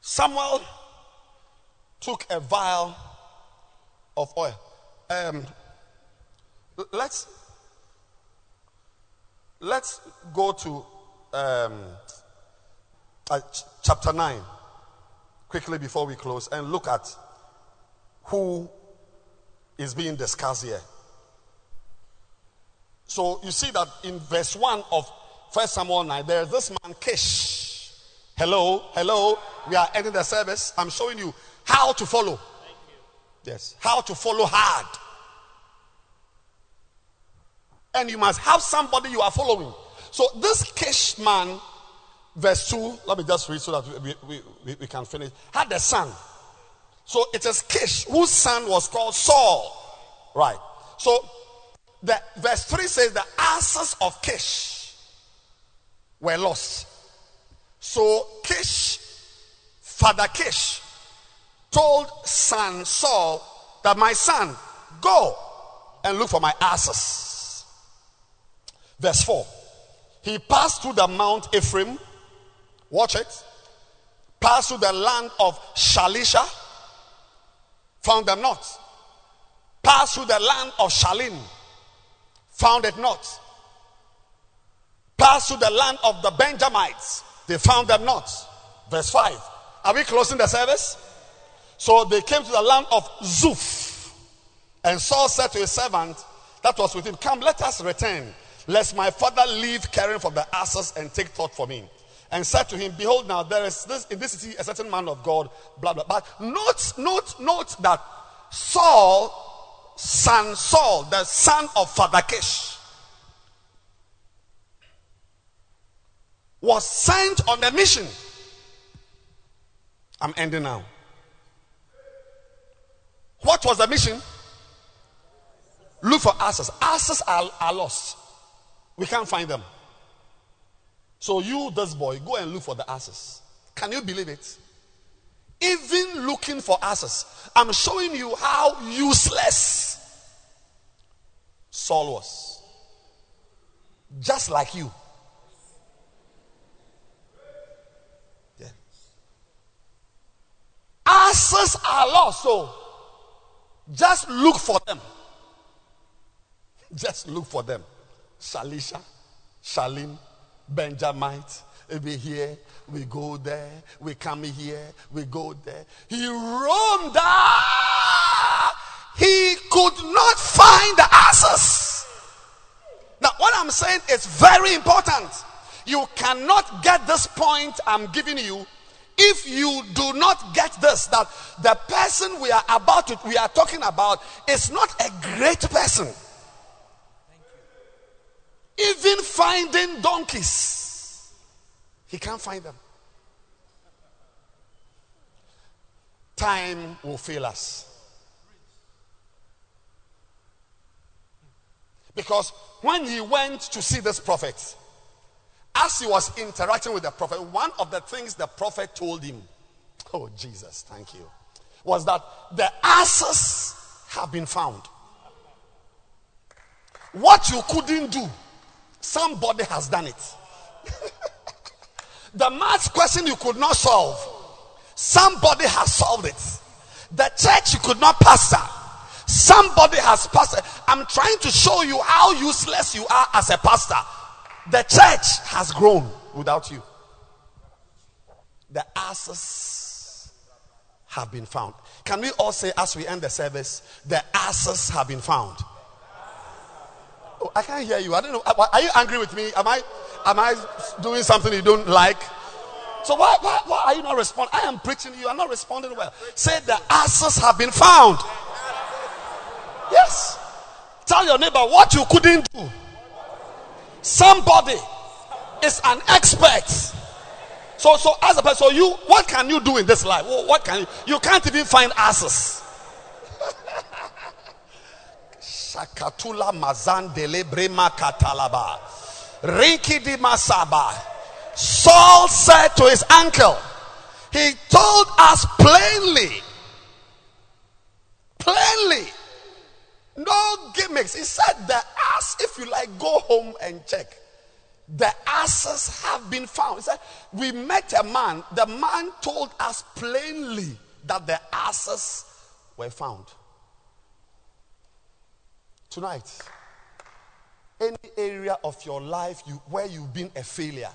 Samuel took a vial of oil. Um, let's let's go to um, uh, ch- chapter 9 quickly before we close and look at who is being discussed here. So you see that in verse 1 of First Samuel 9, there's this man Kish. Hello, hello. We are ending the service. I'm showing you how to follow. Yes, how to follow hard. And you must have somebody you are following. So this Kish man, verse 2, let me just read so that we, we, we, we can finish, had a son. So it is Kish, whose son was called Saul. Right. So the verse 3 says the asses of Kish were lost. So Kish, Father Kish, told son Saul that my son, go and look for my asses. Verse 4. He passed through the Mount Ephraim. Watch it. Passed through the land of Shalisha. Found them not. Passed through the land of Shalim. Found it not. Passed through the land of the Benjamites. They found them not. Verse 5. Are we closing the service? So they came to the land of Zuph. And Saul said to his servant that was with him, Come, let us return, lest my father leave caring for the asses and take thought for me. And said to him, Behold, now there is this in this city a certain man of God, blah blah. But note, note, note that Saul, son Saul, the son of Father Kish, was sent on a mission. I'm ending now. What was the mission? Look for asses. Asses are, are lost. We can't find them. So you, this boy, go and look for the asses. Can you believe it? Even looking for asses. I'm showing you how useless Saul was. Just like you. Yeah. Asses are lost. So just look for them. Just look for them. Shalisha, Shalim, Benjamite. We here, we go there, we come here, we go there. He roamed ah! He could not find the answers. Now, what I'm saying is very important. You cannot get this point I'm giving you if you do not get this that the person we are about to we are talking about is not a great person even finding donkeys he can't find them time will fail us because when he went to see this prophet as he was interacting with the prophet, one of the things the prophet told him, oh Jesus, thank you, was that the asses have been found. What you couldn't do, somebody has done it. the math question you could not solve, somebody has solved it. The church you could not pastor, somebody has pastor. I'm trying to show you how useless you are as a pastor. The church has grown without you. The asses have been found. Can we all say, as we end the service, the asses have been found? Oh, I can't hear you. I don't know. Uh, are you angry with me? Am I, am I doing something you don't like? So why, why, why are you not responding? I am preaching. You are not responding well. Say the asses have been found. Yes. Tell your neighbor what you couldn't do. Somebody is an expert. So, so as a person, so you, what can you do in this life? What can you? You can't even find answers. Shakatula mazandele brema katalaba. Rinki di masaba. Saul said to his uncle, he told us plainly, plainly, no gimmicks. He said, The ass, if you like, go home and check. The asses have been found. He said, We met a man. The man told us plainly that the asses were found. Tonight, any area of your life you, where you've been a failure,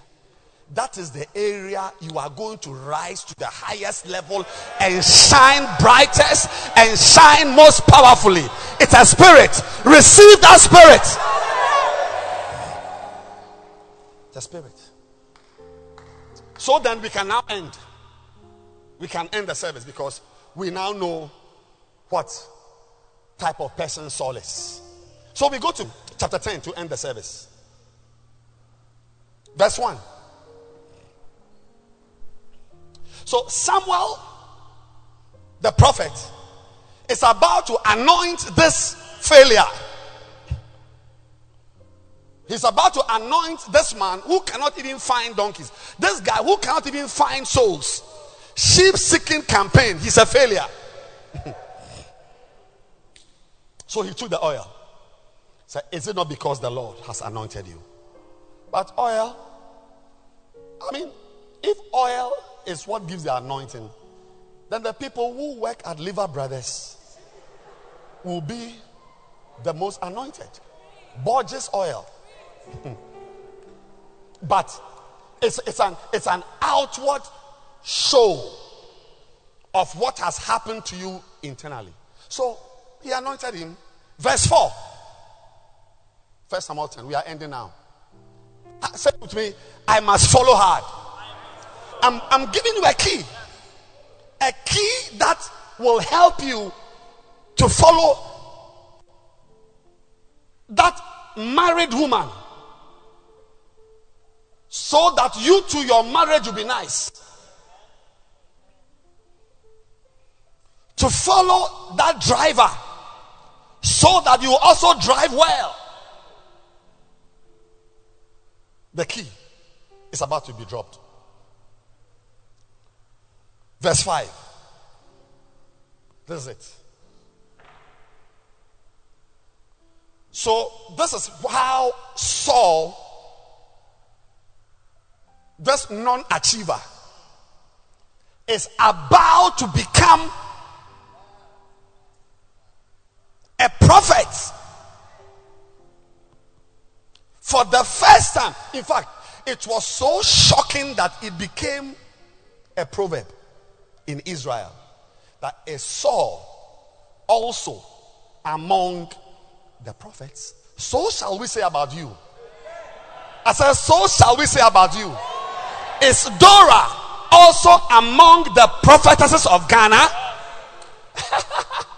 that is the area you are going to rise to the highest level and shine brightest and shine most powerfully. It's a spirit. Receive that spirit. The spirit. So then we can now end. We can end the service because we now know what type of person Saul is. So we go to chapter 10 to end the service. Verse 1. So Samuel the prophet, is about to anoint this failure. He's about to anoint this man who cannot even find donkeys. This guy who cannot even find souls. Sheep seeking campaign. He's a failure. so he took the oil. Is it not because the Lord has anointed you? But oil, I mean, if oil is what gives the anointing, then the people who work at Lever Brothers will be the most anointed. Borges oil. but it's, it's, an, it's an outward show of what has happened to you internally. So he anointed him. Verse 4. First Samuel 10. We are ending now. Uh, say with me, I must follow hard. I'm, I'm giving you a key. A key that will help you to follow that married woman so that you to your marriage will be nice. To follow that driver so that you also drive well. The key is about to be dropped. Verse 5. This is it. So, this is how Saul, this non achiever, is about to become a prophet. For the first time, in fact, it was so shocking that it became a proverb in Israel that a Saul also among the prophets. So shall we say about you. I said, so shall we say about you. Is Dora also among the prophetesses of Ghana?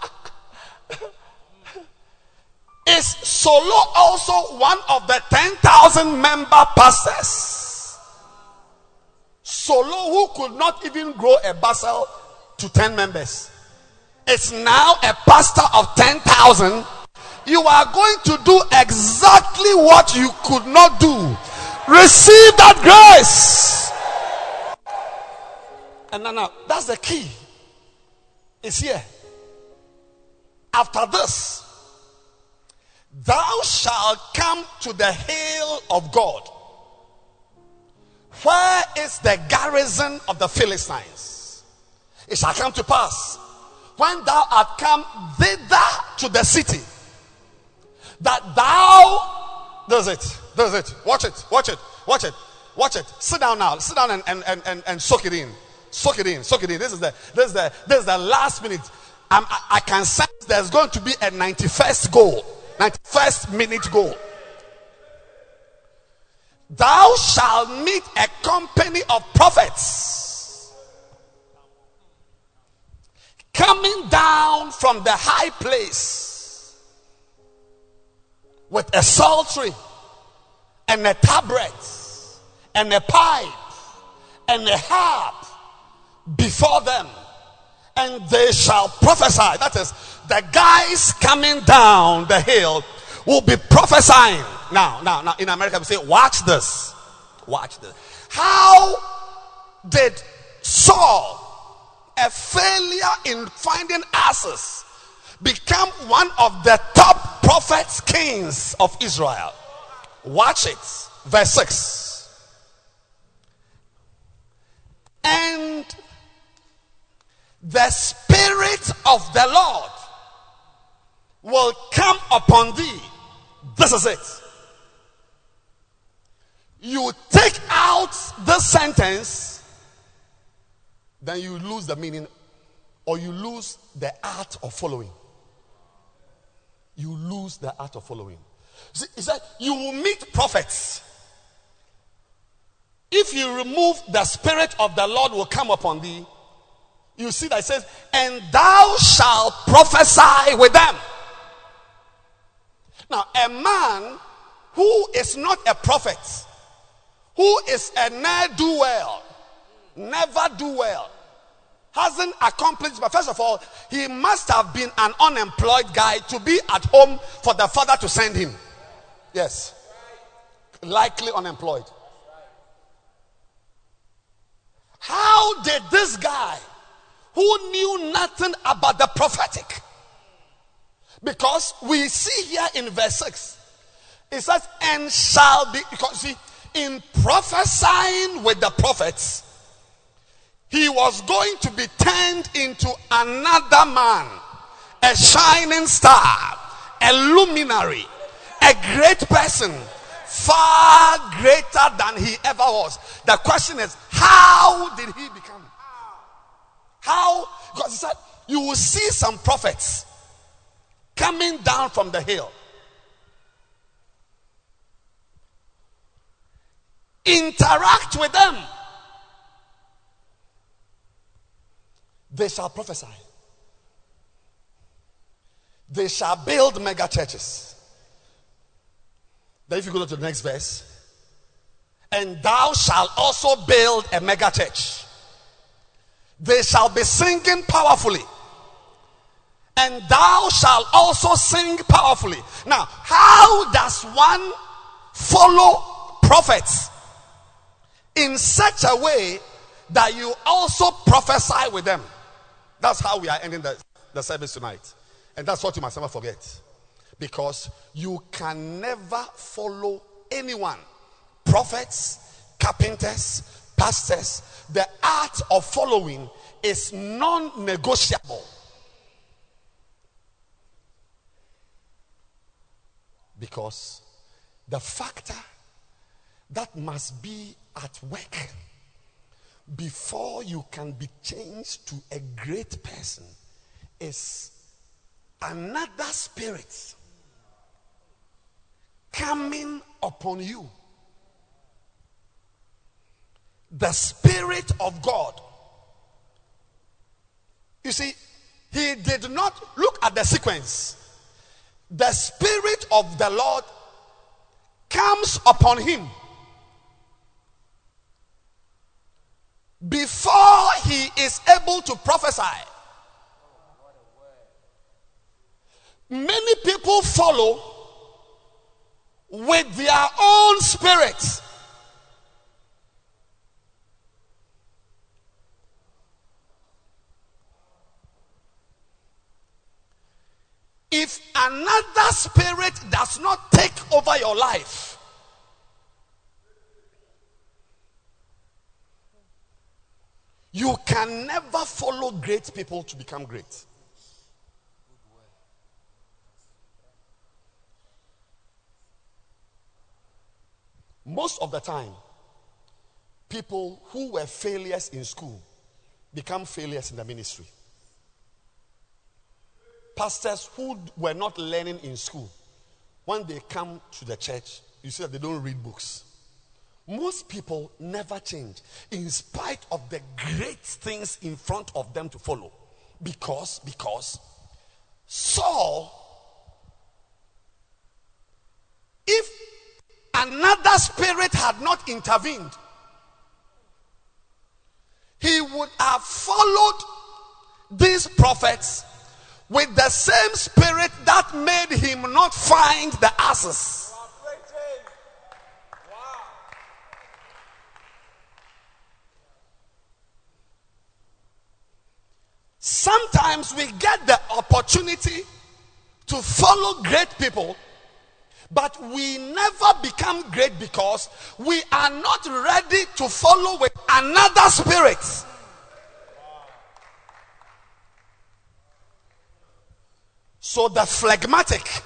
Is Solo also one of the 10,000 member pastors? Solo, who could not even grow a basil to 10 members, is now a pastor of 10,000. You are going to do exactly what you could not do. Receive that grace. And now, now that's the key. It's here. After this, Thou shalt come to the hill of God. Where is the garrison of the Philistines? It shall come to pass when thou art come thither to the city that thou does it, does it. Watch it, watch it, watch it, watch it. Sit down now, sit down and, and, and, and, and soak it in. Soak it in, soak it in. This is the this is the this is the last minute. I'm, I, I can sense there's going to be a 91st goal. 91st minute goal. Thou shalt meet a company of prophets coming down from the high place with a psaltery and a tabret and a pipe and a harp before them and they shall prophesy. That is, the guys coming down the hill will be prophesying. Now, now, now, in America, we say, watch this. Watch this. How did Saul, a failure in finding asses, become one of the top prophets, kings of Israel? Watch it. Verse 6. And the Spirit of the Lord will come upon thee. This is it. You take out this sentence, then you lose the meaning or you lose the art of following. You lose the art of following. See, he said, You will meet prophets. If you remove the Spirit of the Lord will come upon thee, you see that it says, and thou shalt prophesy with them. Now, a man who is not a prophet, who is a ne'er do well, never do well, hasn't accomplished, but first of all, he must have been an unemployed guy to be at home for the father to send him. Yes. Likely unemployed. How did this guy, who knew nothing about the prophetic, because we see here in verse 6, it says, and shall be, because see, in prophesying with the prophets, he was going to be turned into another man, a shining star, a luminary, a great person, far greater than he ever was. The question is, how did he become? How? Because he said, you will see some prophets coming down from the hill. Interact with them. They shall prophesy. They shall build mega churches. Then, if you go to the next verse, and thou shalt also build a mega church. They shall be singing powerfully, and thou shalt also sing powerfully. Now, how does one follow prophets in such a way that you also prophesy with them? That's how we are ending the, the service tonight. And that's what you must never forget. Because you can never follow anyone prophets, carpenters, pastors. The art of following is non negotiable. Because the factor that must be at work before you can be changed to a great person is another spirit coming upon you. The Spirit of God. You see, he did not look at the sequence. The Spirit of the Lord comes upon him before he is able to prophesy. Many people follow with their own spirits. If another spirit does not take over your life, you can never follow great people to become great. Most of the time, people who were failures in school become failures in the ministry. Pastors who were not learning in school, when they come to the church, you see that they don't read books. Most people never change in spite of the great things in front of them to follow. Because, because Saul, if another spirit had not intervened, he would have followed these prophets with the same spirit that made him not find the asses. Sometimes we get the opportunity to follow great people, but we never become great because we are not ready to follow with another spirit. So the phlegmatic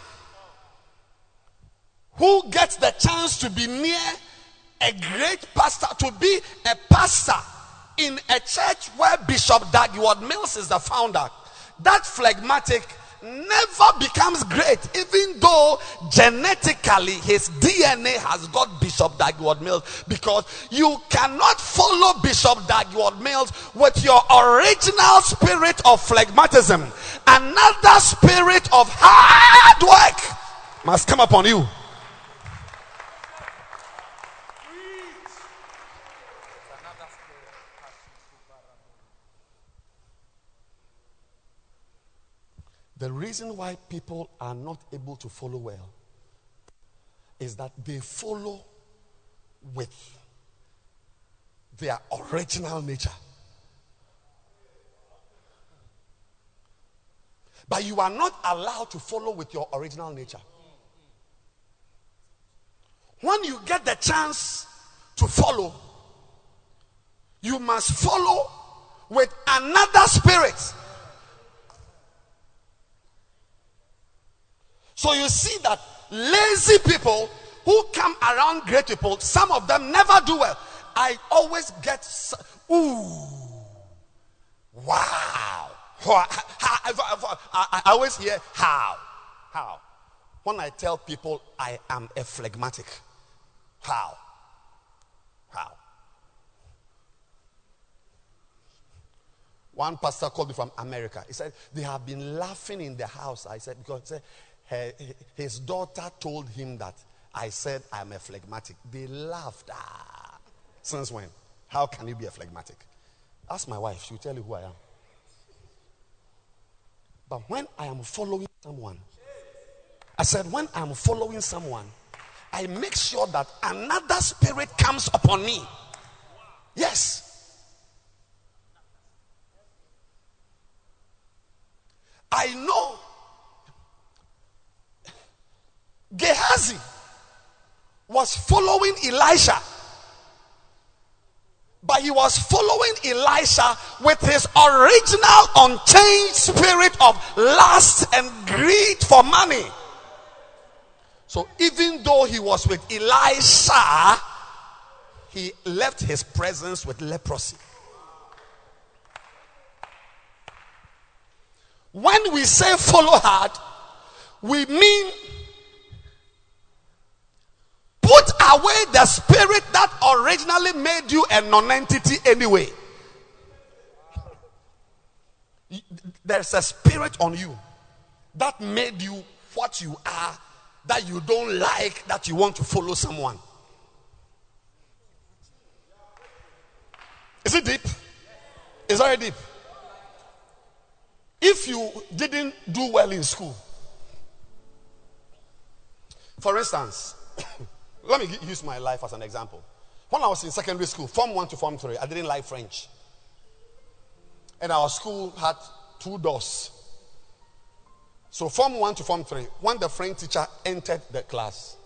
who gets the chance to be near a great pastor, to be a pastor in a church where Bishop Dag Heward-Mills is the founder, that phlegmatic never becomes great, even though genetically his DNA has got Bishop Dag Heward-Mills, because you cannot follow Bishop Dag Heward-Mills with your original spirit of phlegmatism. Another spirit of hard work must come upon you. The reason why people are not able to follow well is that they follow with their original nature. But you are not allowed to follow with your original nature. When you get the chance to follow, you must follow with another spirit. So you see that lazy people who come around great people, some of them never do well. I always get, ooh, wow. I always hear how. How? When I tell people I am a phlegmatic, how? How? One pastor called me from America. He said, They have been laughing in the house. I said, Because he said, her- his daughter told him that I said I'm a phlegmatic. They laughed. Ah. Since when? How can you be a phlegmatic? Ask my wife, she'll tell you who I am. But when I am following someone, I said, when I'm following someone, I make sure that another spirit comes upon me. Yes. I know Gehazi was following Elisha. But he was following Elisha with his original unchanged spirit of lust and greed for money. So even though he was with Elisha, he left his presence with leprosy. When we say follow hard, we mean put away the spirit that originally made you a non-entity anyway. There's a spirit on you that made you what you are, that you don't like, that you want to follow someone. Is it deep? Is very deep. If you didn't do well in school, for instance, let me use my life as an example. When I was in secondary school, Form 1 to Form 3, I didn't like French. And our school had two doors. So, Form 1 to Form 3, when the French teacher entered the class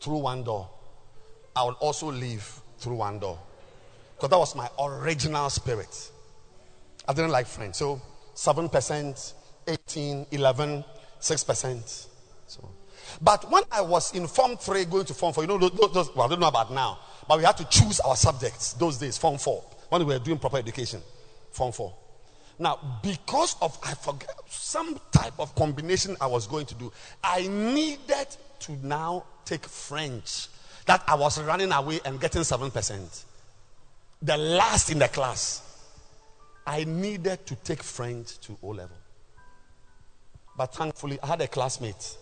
through one door, I would also leave through one door. Because that was my original spirit. I didn't like French. So, 7%, 18, 11, 6%. So, but when I was in Form 3 going to Form 4, you know, those, those, well, I don't know about now, but we had to choose our subjects those days, Form 4, when we were doing proper education, Form 4. Now, because of, I forget, some type of combination I was going to do, I needed to now take French. That I was running away and getting 7%. The last in the class. I needed to take French to O level. But thankfully, I had a classmate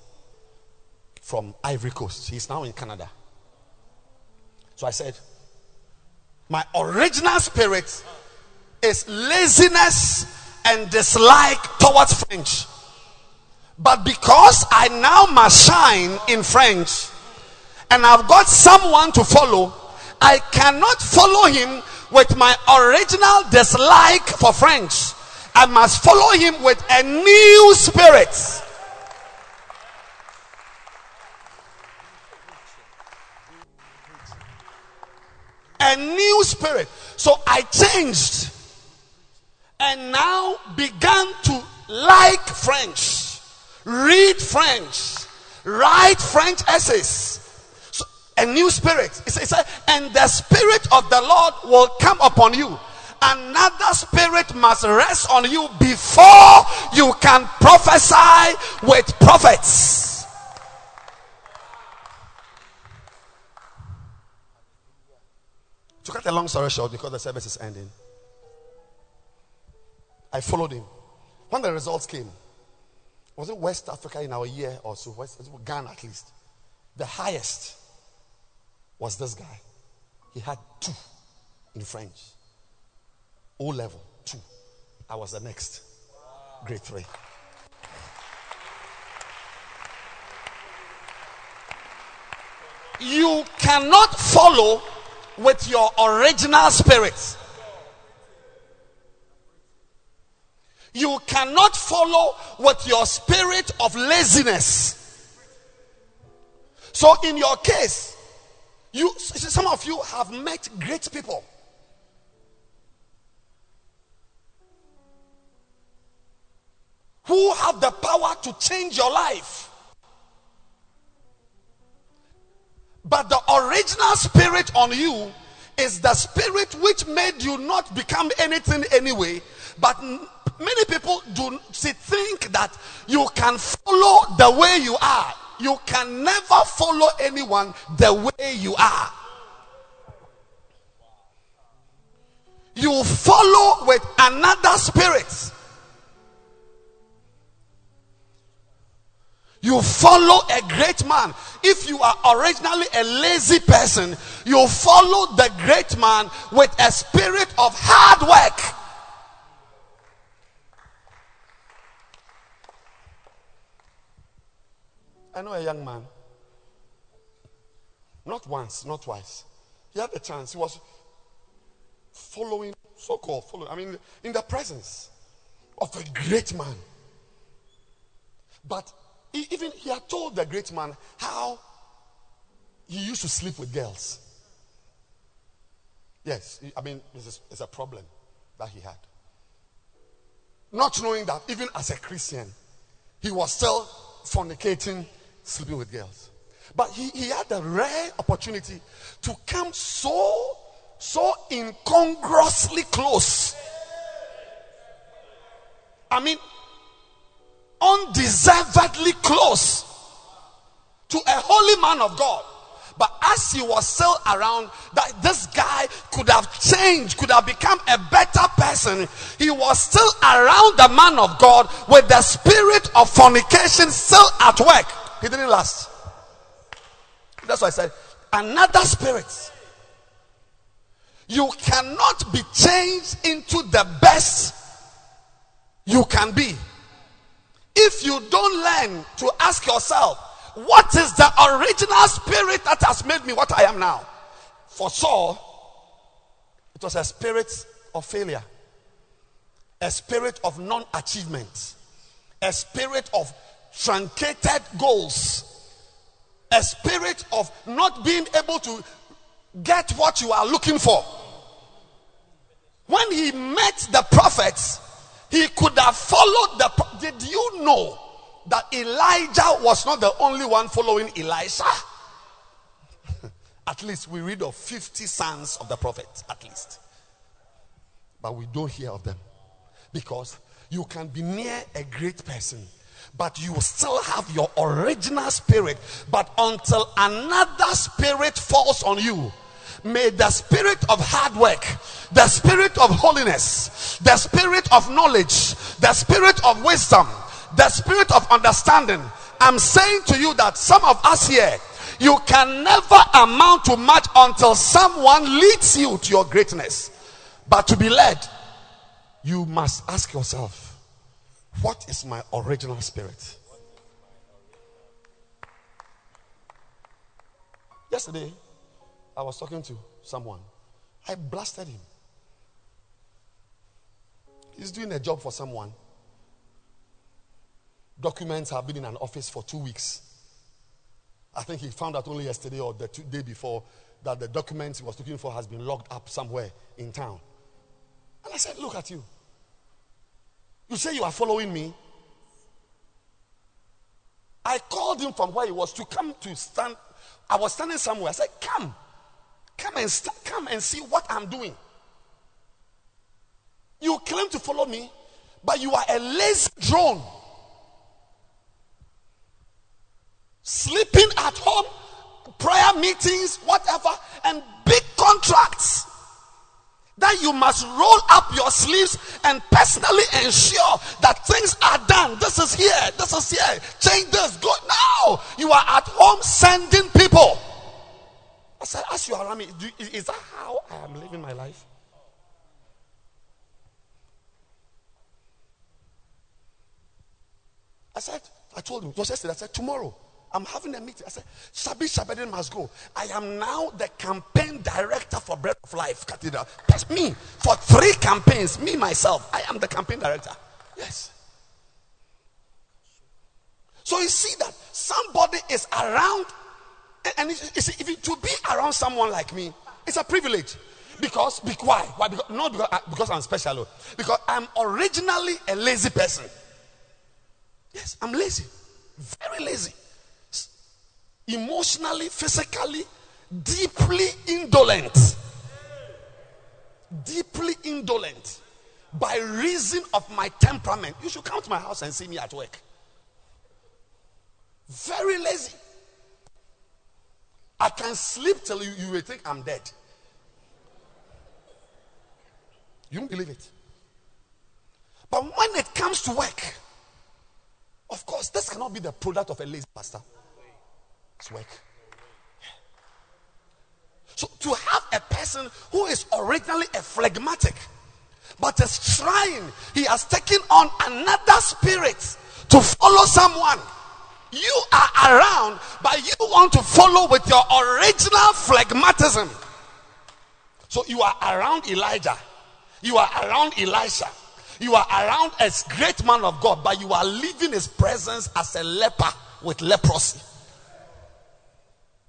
from Ivory Coast. He's now in Canada. So I said, My original spirit is laziness and dislike towards French. But because I now must shine in French and I've got someone to follow, I cannot follow him with my original dislike for French. I must follow him with a new spirit. A new spirit. So I changed and now began to like French, read French, write French essays. So, a new spirit. It's, it's a, and the spirit of the Lord will come upon you. Another spirit must rest on you before you can prophesy with prophets. To cut a long story short, because the service is ending, I followed him. When the results came, was it West Africa in our year or so? West, Ghana at least. The highest was this guy. He had two in French. O level, two. I was the next. Grade three. You cannot follow with your original spirit. You cannot follow with your spirit of laziness. So, in your case, you some of you have met great people. Who have the power to change your life. But the original spirit on you is the spirit which made you not become anything anyway. But many people do think that you can follow the way you are. You can never follow anyone the way you are. You follow with another spirit. You follow a great man. If you are originally a lazy person, you follow the great man with a spirit of hard work. I know a young man. Not once, not twice. He had the chance. He was following, so called following, I mean, in the presence of a great man. But even he had told the great man how he used to sleep with girls. Yes, I mean, it's a, problem that he had. Not knowing that even as a Christian, he was still fornicating, sleeping with girls. But he, he had a rare opportunity to come so, so incongruously close. I mean, undeservedly close to a holy man of God. But as he was still around, that this guy could have changed, could have become a better person. He was still around the man of God with the spirit of fornication still at work. He didn't last. That's why I said, another spirit. You cannot be changed into the best you can be if you don't learn to ask yourself, what is the original spirit that has made me what I am now? For Saul, it was a spirit of failure, a spirit of non achievement, a spirit of truncated goals, a spirit of not being able to get what you are looking for. When he met the prophets, he could have followed the. Did you know that Elijah was not the only one following Elisha? at least we read of 50 sons of the prophet, at least. But we don't hear of them. Because you can be near a great person, but you still have your original spirit. But until another spirit falls on you, May the spirit of hard work, the spirit of holiness, the spirit of knowledge, the spirit of wisdom, the spirit of understanding. I'm saying to you that some of us here, you can never amount to much until someone leads you to your greatness. But to be led, you must ask yourself, what is my original spirit? Yesterday, I was talking to someone. I blasted him. He's doing a job for someone. Documents have been in an office for two weeks. I think he found out only yesterday or the day before that the documents he was looking for has been locked up somewhere in town. And I said, Look at you. You say you are following me. I called him from where he was to come to stand. I was standing somewhere. I said, Come. Come and st- come and see what I'm doing. You claim to follow me, but you are a lazy drone. Sleeping at home, prayer meetings, whatever, and big contracts that you must roll up your sleeves and personally ensure that things are done. This is here, this is here, change this, go now. You are at home sending people. I said, as you around me, do, is, is that how I am living my life? I said, I told him, it was yesterday. I said, tomorrow, I'm having a meeting. I said, Shabi Shabedin must go. I am now the campaign director for Bread of Life Cathedral. That's me. For three campaigns, me myself, I am the campaign director. Yes. So you see that somebody is around, and you see, if to be around someone like me, it's a privilege. Because, be, why? Why? Because, not because, uh, because I'm special, oh. because I'm originally a lazy person. Yes, I'm lazy, very lazy, emotionally, physically, deeply indolent, deeply indolent by reason of my temperament. You should come to my house and see me at work. Very lazy. I can sleep till you, you will think I'm dead. You don't believe it. But when it comes to work, of course, this cannot be the product of a lazy pastor. It's work. So to have a person who is originally a phlegmatic, but is trying, he has taken on another spirit to follow someone. You are around, but you want to follow with your original phlegmatism. So you are around Elijah, you are around Elisha, you are around a great man of God, but you are leaving his presence as a leper with leprosy.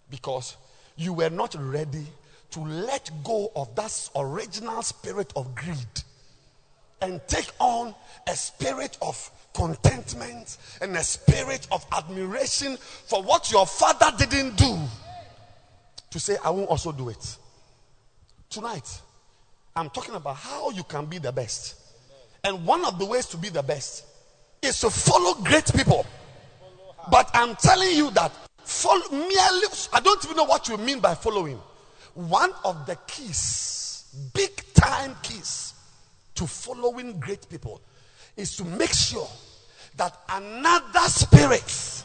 Because you were not ready to let go of that original spirit of greed and take on a spirit of contentment and a spirit of admiration for what your father didn't do to say, I won't also do it. Tonight, I'm talking about how you can be the best. And one of the ways to be the best is to follow great people. But I'm telling you that follow merely, I don't even know what you mean by following. One of the keys, big time keys to following great people is to make sure that another spirit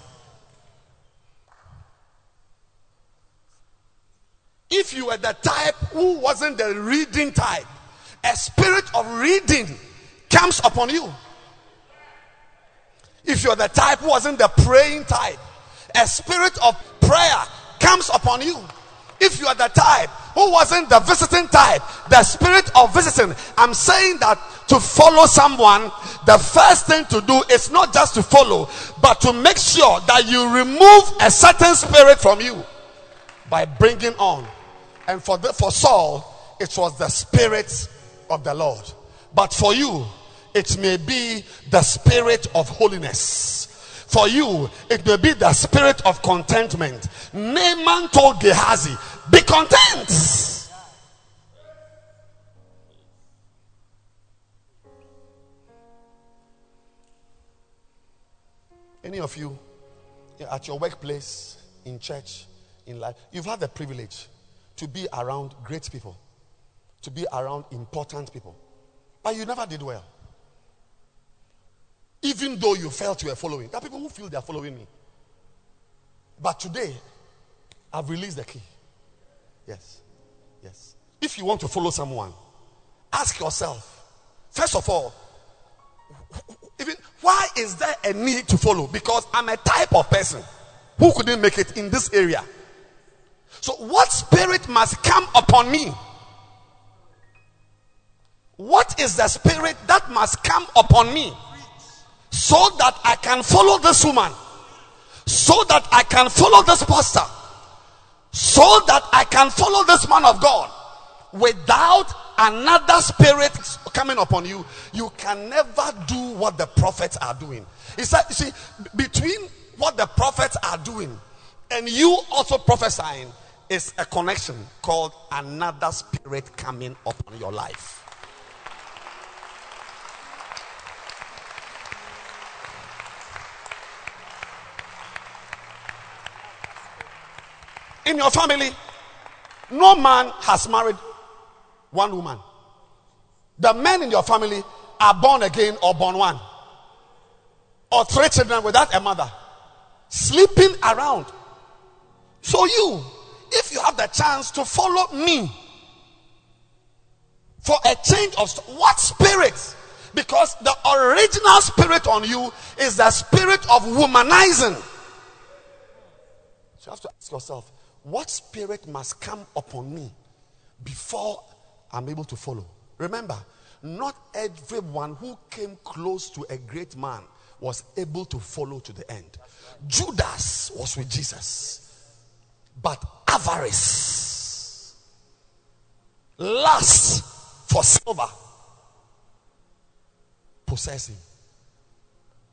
if you were the type who wasn't the reading type a spirit of reading comes upon you. If you're the type who wasn't the praying type a spirit of prayer comes upon you. If you are the type who wasn't the visiting type, the spirit of visiting, I'm saying that to follow someone, the first thing to do is not just to follow, but to make sure that you remove a certain spirit from you by bringing on. And for the, for Saul, it was the spirit of the Lord. But for you, it may be the spirit of holiness. For you, it may be the spirit of contentment. Naaman told Gehazi, Be content. Any of you at your workplace, in church, in life, you've had the privilege to be around great people, to be around important people, but you never did well. Even though you felt you were following, there are people who feel they are following me. But today, I've released the key. Yes. Yes. If you want to follow someone, ask yourself, first of all, even why is there a need to follow? Because I'm a type of person who couldn't make it in this area. So, what spirit must come upon me? What is the spirit that must come upon me? so that I can follow this woman, so that I can follow this pastor, so that I can follow this man of God without another spirit coming upon you. You can never do what the prophets are doing. Said, you see, between what the prophets are doing and you also prophesying is a connection called another spirit coming upon your life. In your family, no man has married one woman. The men in your family are born again or born one. Or three children without a mother. Sleeping around. So you, if you have the chance to follow me for a change of what spirit? Because the original spirit on you is the spirit of womanizing. So you have to ask yourself, what spirit must come upon me before I'm able to follow? Remember, not everyone who came close to a great man was able to follow to the end. Judas was with Jesus, but avarice, lust for silver, possessing.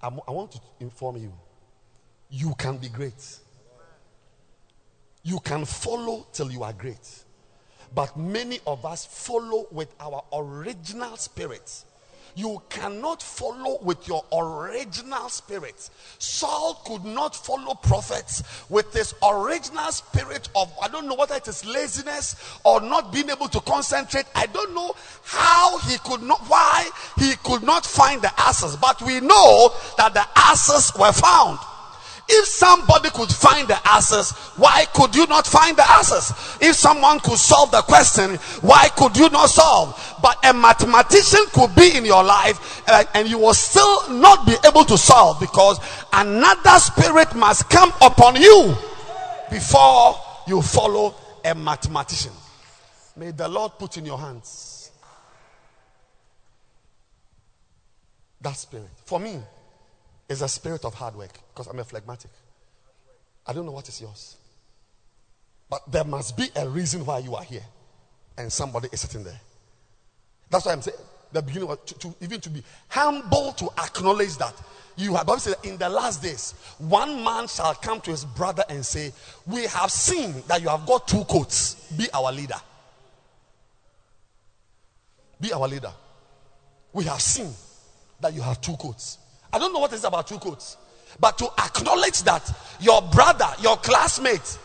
I want to inform you you can be great. You can follow till you are great. But many of us follow with our original spirit. You cannot follow with your original spirit. Saul could not follow prophets with his original spirit of, I don't know whether it is laziness or not being able to concentrate. I don't know how he could not, why he could not find the answers. But we know that the answers were found. If somebody could find the answers, why could you not find the answers? If someone could solve the question, why could you not solve? But a mathematician could be in your life uh, and you will still not be able to solve because another spirit must come upon you before you follow a mathematician. May the Lord put in your hands that spirit. For me, is a spirit of hard work because I'm a phlegmatic. I don't know what is yours. But there must be a reason why you are here and somebody is sitting there. That's why I'm saying the beginning was to, to even to be humble to acknowledge that you have Bible said in the last days one man shall come to his brother and say, We have seen that you have got two coats. Be our leader. Be our leader. We have seen that you have two coats. I don't know what is about two coats, but to acknowledge that your brother, your classmate,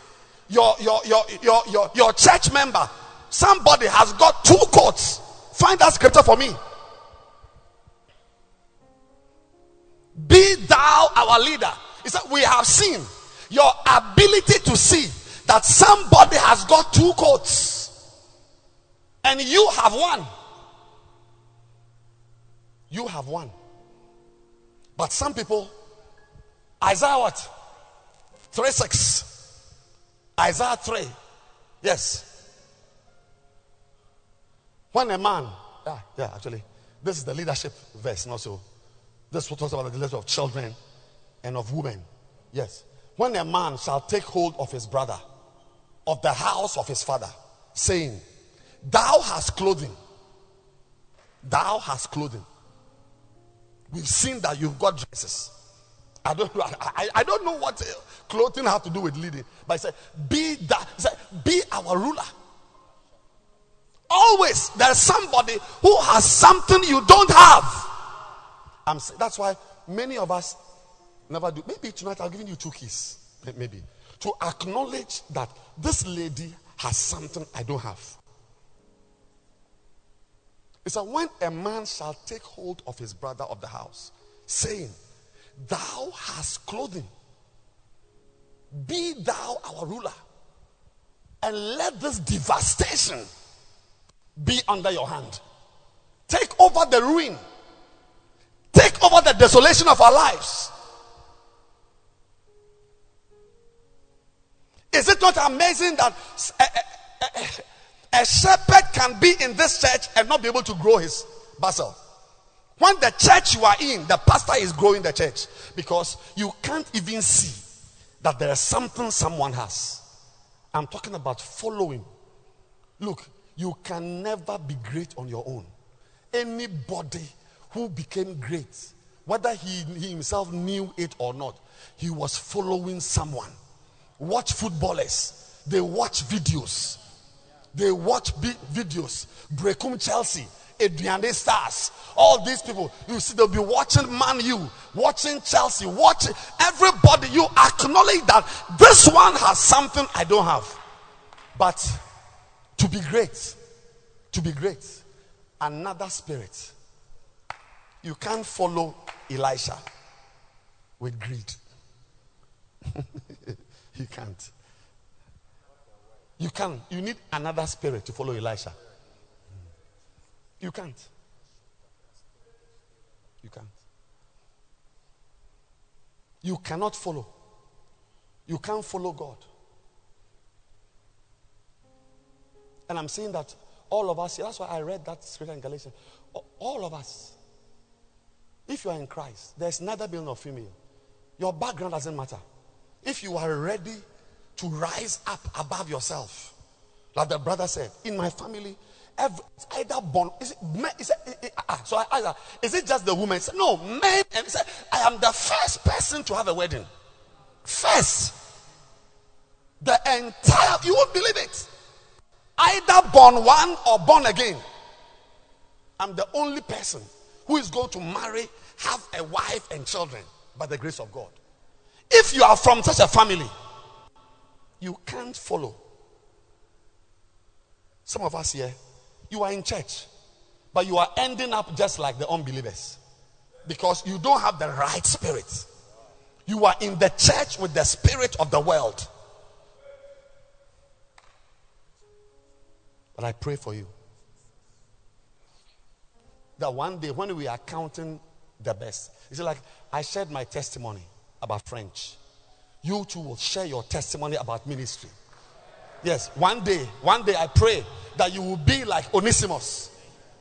your your your your your, your church member, somebody has got two coats. Find that scripture for me. Be thou our leader. He said, We have seen your ability to see that somebody has got two coats, and you have one. You have one. But some people, Isaiah what? 3 6. Isaiah 3. Yes. When a man, yeah, yeah, actually, this is the leadership verse, not so. This talks about the leadership of children and of women. Yes. When a man shall take hold of his brother, of the house of his father, saying, Thou hast clothing, thou hast clothing. We've seen that you've got dresses. I don't. I, I, don't know what uh, clothing have to do with leading. But I said, be that he said, be our ruler. Always there's somebody who has something you don't have. I'm that's why many of us never do. Maybe tonight I'll give you two keys. Maybe. To acknowledge that this lady has something I don't have. It said, when a man shall take hold of his brother of the house, saying, Thou hast clothing, be thou our ruler, and let this devastation be under your hand. Take over the ruin, take over the desolation of our lives. Is it not amazing that a, a- a- a shepherd can be in this church and not be able to grow his bacenta? When the church you are in, the pastor is growing the church because you can't even see that there is something someone has. I'm talking about following. Look, you can never be great on your own. Anybody who became great, whether he, he himself knew it or not, he was following someone. Watch footballers, they watch videos. They watch vi- videos. Brecum Chelsea, Adriane Stars, all these people. You see, they'll be watching Man U, watching Chelsea, watching everybody. You acknowledge that this one has something I don't have. But to be great, to be great, another spirit. You can't follow Elisha with greed. you can't. You can't. You need another spirit to follow Elisha. You can't. You can't. You cannot follow. You can't follow God. And I'm saying that all of us, that's why I read that scripture in Galatians. All of us, if you are in Christ, there's neither male nor female. Your background doesn't matter. If you are ready to rise up above yourself, like the brother said, in my family, every, it's either born. Is it, it, eh, eh, ah, so I is it just the woman? Said, no, men. Eh, and said, I am the first person to have a wedding. First. The entire, you won't believe it. Either born one or born again. I'm the only person who is going to marry, have a wife and children by the grace of God. If you are from such a family, you can't follow. Some of us here, you are in church, but you are ending up just like the unbelievers because you don't have the right spirit. You are in the church with the spirit of the world. But I pray for you that one day when we are counting the best, it's like I shared my testimony about French. You too will share your testimony about ministry. Yes, one day, one day I pray that you will be like Onesimus.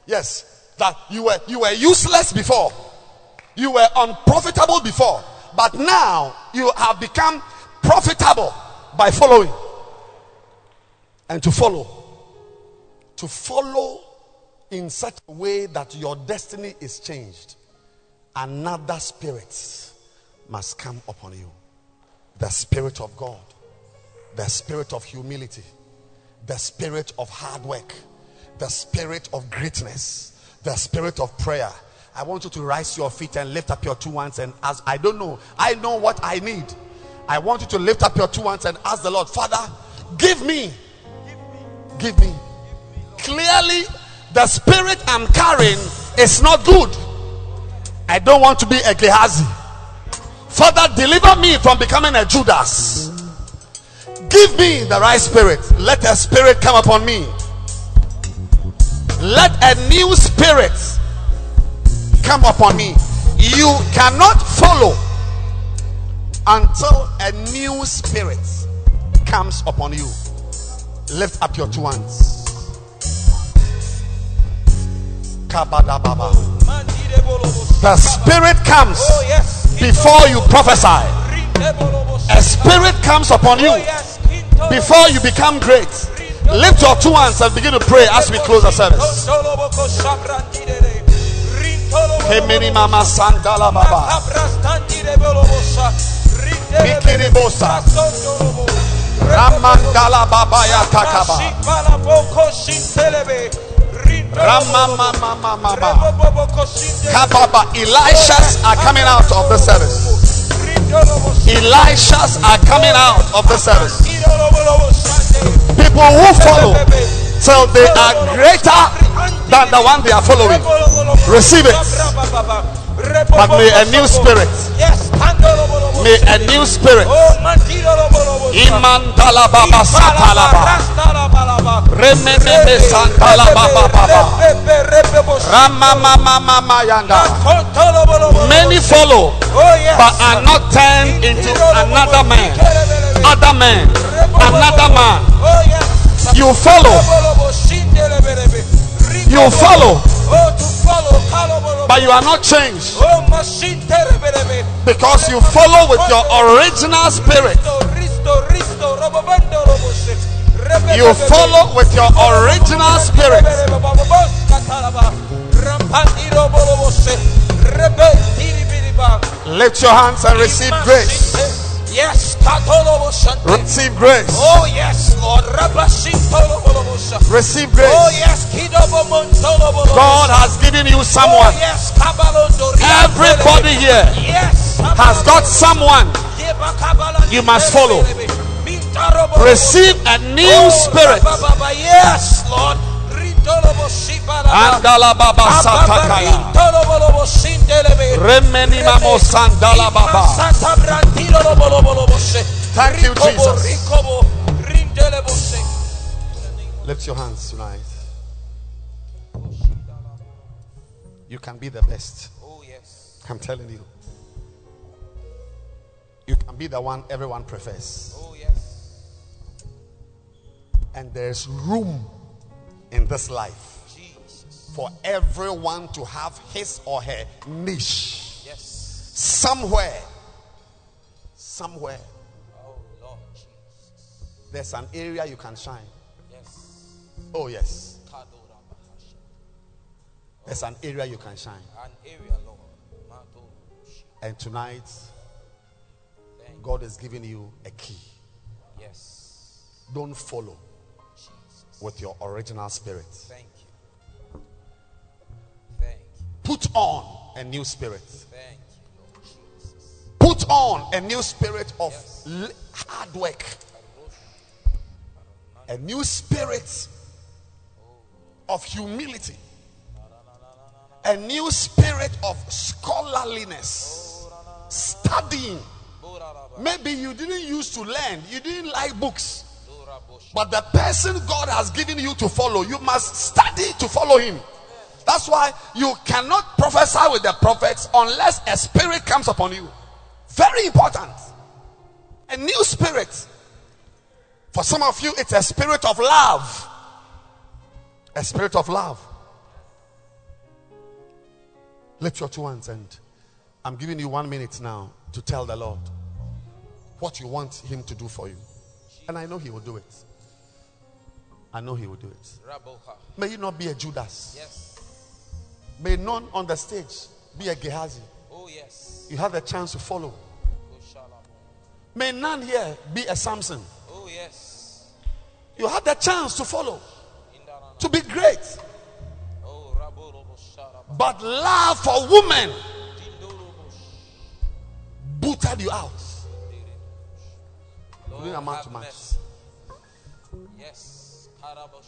Yes, that you were you were useless before. You were unprofitable before, but now you have become profitable by following. And to follow. To follow in such a way that your destiny is changed. Another spirit must come upon you. The spirit of God the spirit of humility, the spirit of hard work, the spirit of greatness, the spirit of prayer. I want you to rise your feet and lift up your two hands and ask. I don't know. I know what I need. I want you to lift up your two hands and ask the Lord, Father, give me, give me. Clearly, the spirit I'm carrying is not good. I don't want to be a Gehazi. Father, deliver me from becoming a Judas. Give me the right spirit. Let a spirit come upon me. Let a new spirit come upon me. You cannot follow until a new spirit comes upon you. Lift up your two hands. The spirit comes Oh. Before you prophesy. A spirit comes upon you before you become great. Lift your two hands and begin to pray as we close the service. Ramandala baba takaba. Kababa. Elishas are coming out of the service. Elishas are coming out of the service. People who follow till they are greater than the one they are following. Receive it. But may a new spirit, Yes, may a new spirit. Imandala baba satalaba. Remememe santala baba. baba. Rama mama mama yanda. Many follow, but are not turned into another man. Other man, another man. You follow, you follow, but you are not changed. Because you follow with your original spirit. You follow with your original spirit. Lift your hands and receive grace. Yes, Receive grace. Oh yes, Lord. Receive grace. Oh yes. God has given you Oh someone. yes, Kabalondo. Everybody here Yes. has got someone. You must follow. Receive a new spirit. Yes, Lord. Andala baba satakaya. Remeni mamo sandala baba. Thank you, Jesus. Rikobo, rindelebo se. Lift your hands tonight. You can be the best. Oh yes. I'm telling you. You can be the one everyone prefers. Oh yes. And there's room in this life Jesus. for everyone to have his or her niche Yes. somewhere. Somewhere Oh Lord Jesus. there's an area you can shine. Yes. Oh, yes, there's an area you can shine. An area, Lord. And tonight. God is giving you a key. Yes. Don't follow. With your original spirit. Thank you. Thank you. Put on a new spirit. Thank you, Lord Jesus. Put on a new spirit of Yes. l- hard work, a new spirit of humility, a new spirit of scholarliness, studying. Maybe you didn't used to learn, you didn't like books. But the person God has given you to follow, you must study to follow him. That's why you cannot prophesy with the prophets unless a spirit comes upon you. Very important. A new spirit. For some of you, it's a spirit of love. A spirit of love. Lift your two hands and I'm giving you one minute now to tell the Lord what you want Him to do for you. And I know He will do it. I know He will do it. May you not be a Judas. Yes. May none on the stage be a Gehazi. Oh yes. You have the chance to follow. May none here be a Samson. Oh yes. You have the chance to follow, to be great. Oh. But love for women booted you out. Didn't amount to much. Yes.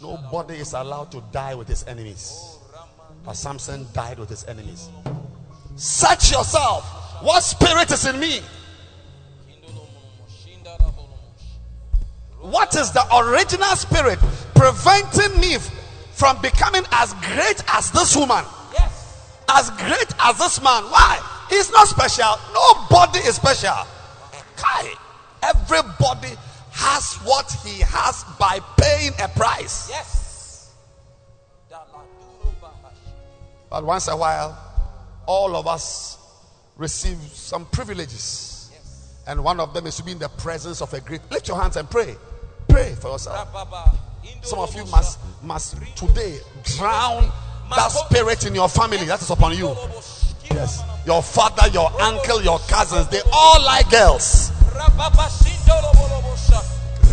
Nobody is allowed to die with his enemies. Oh But Samson died with his enemies. Search yourself. What spirit is in me? What is the original spirit preventing me from becoming as great as this woman? Yes. As great as this man? Why? He's not special. Nobody is special. Kai. Everybody has what he has by paying a price. Yes. But once a while, all of us receive some privileges. Yes. And one of them is to be in the presence of a great. Lift your hands and pray. Pray for yourself. Some of you must must today drown that spirit in your family that is upon you. Yes. Your father, your uncle, your cousins, they all like girls.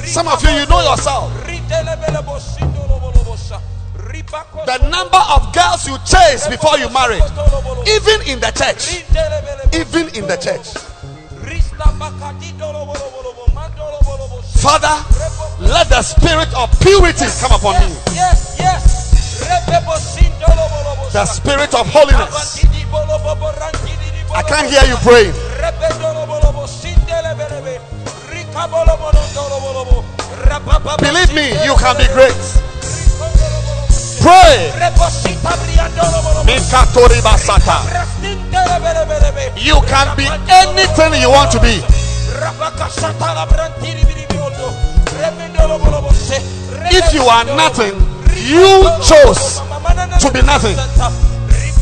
Some of you, you know yourself. The number of girls you chase before you marry, even in the church, even in the church. Father, let the spirit of purity come upon me. Yes, yes. The spirit of holiness. I can't hear you praying. Believe me, you can be great. Pray. You can be anything you want to be. If you are nothing, you chose to be nothing.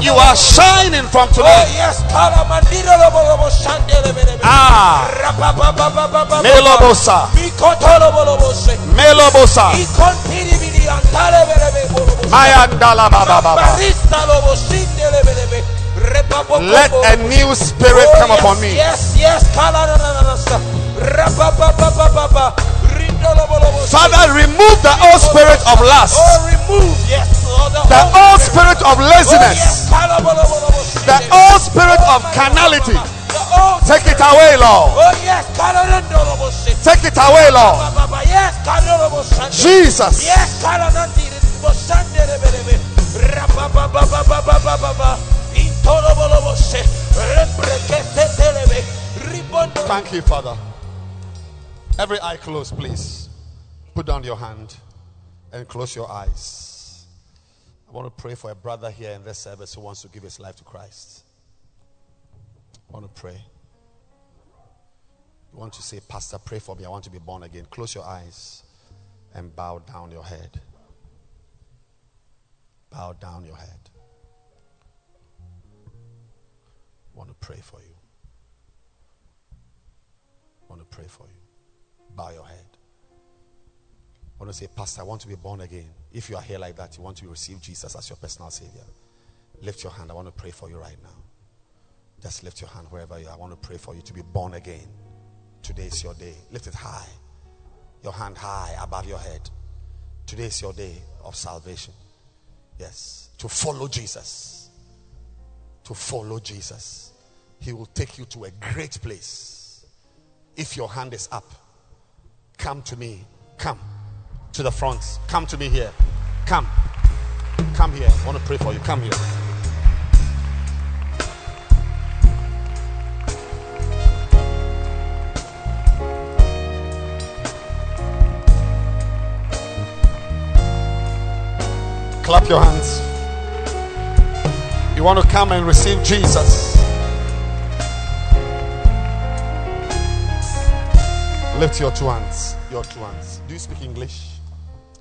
You are shining from Oh tonight. yes, Kalamandiro Lobolobo Shandelebelebe. Ah, Melobosa. Mayandala baba baba. Let a new spirit Oh, come yes, upon me. Yes, yes. Father, remove the old spirit of lust, Oh, yes, the old spirit of Oh, laziness, yes, the old spirit of carnality. Take it away, Lord. Oh, yes, Take it away, Lord. Baba, yes, Kalanobosande. Jesus. Thank you, Father. Every eye closed, please. Put down your hand and close your eyes. I want to pray for a brother here in this service who wants to give his life to Christ. I want to pray. You want to say, Pastor, pray for me. I want to be born again. Close your eyes and bow down your head. Bow down your head. I want to pray for you. I want to pray for you. Bow your head. I want to say, Pastor, I want to be born again. If you are here like that, you want to receive Jesus as your personal Savior, lift your hand. I want to pray for you right now. Just lift your hand wherever you are. I want to pray for you to be born again. Today is your day. Lift it high. Your hand high above your head. Today is your day of salvation. Yes. To follow Jesus. To follow Jesus. He will take you to a great place. If your hand is up, come to me. Come to the front. Come to me here. Come. Come here. I want to pray for you. Come here. Clap your hands. You want to come and receive Jesus. Lift your two hands. Your two hands. Do you speak English?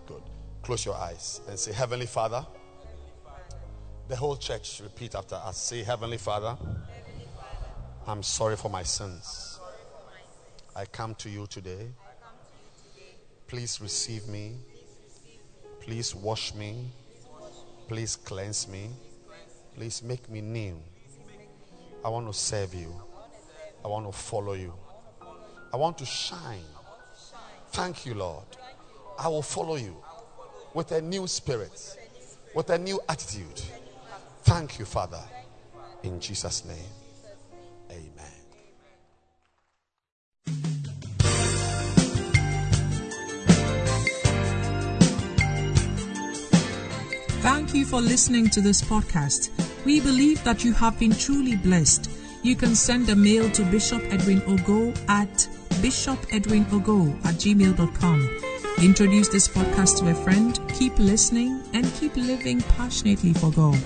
Good. Close your eyes and say, Heavenly Father. The whole church repeat after us. Say, Heavenly Father, I'm sorry for my sins. I come to you today. Please receive me. Please wash me. Please cleanse me. Please make me new. I want to serve you. I want to follow you. I want to shine. Thank you, Lord. I will follow you with a new spirit, with a new attitude. Thank you, Father. In Jesus' name, amen. Thank you for listening to this podcast. We believe that you have been truly blessed. You can send a mail to Bishop Edwin Ogo at bishopedwinogo at gmail.com. Introduce this podcast to a friend, keep listening, and keep living passionately for God.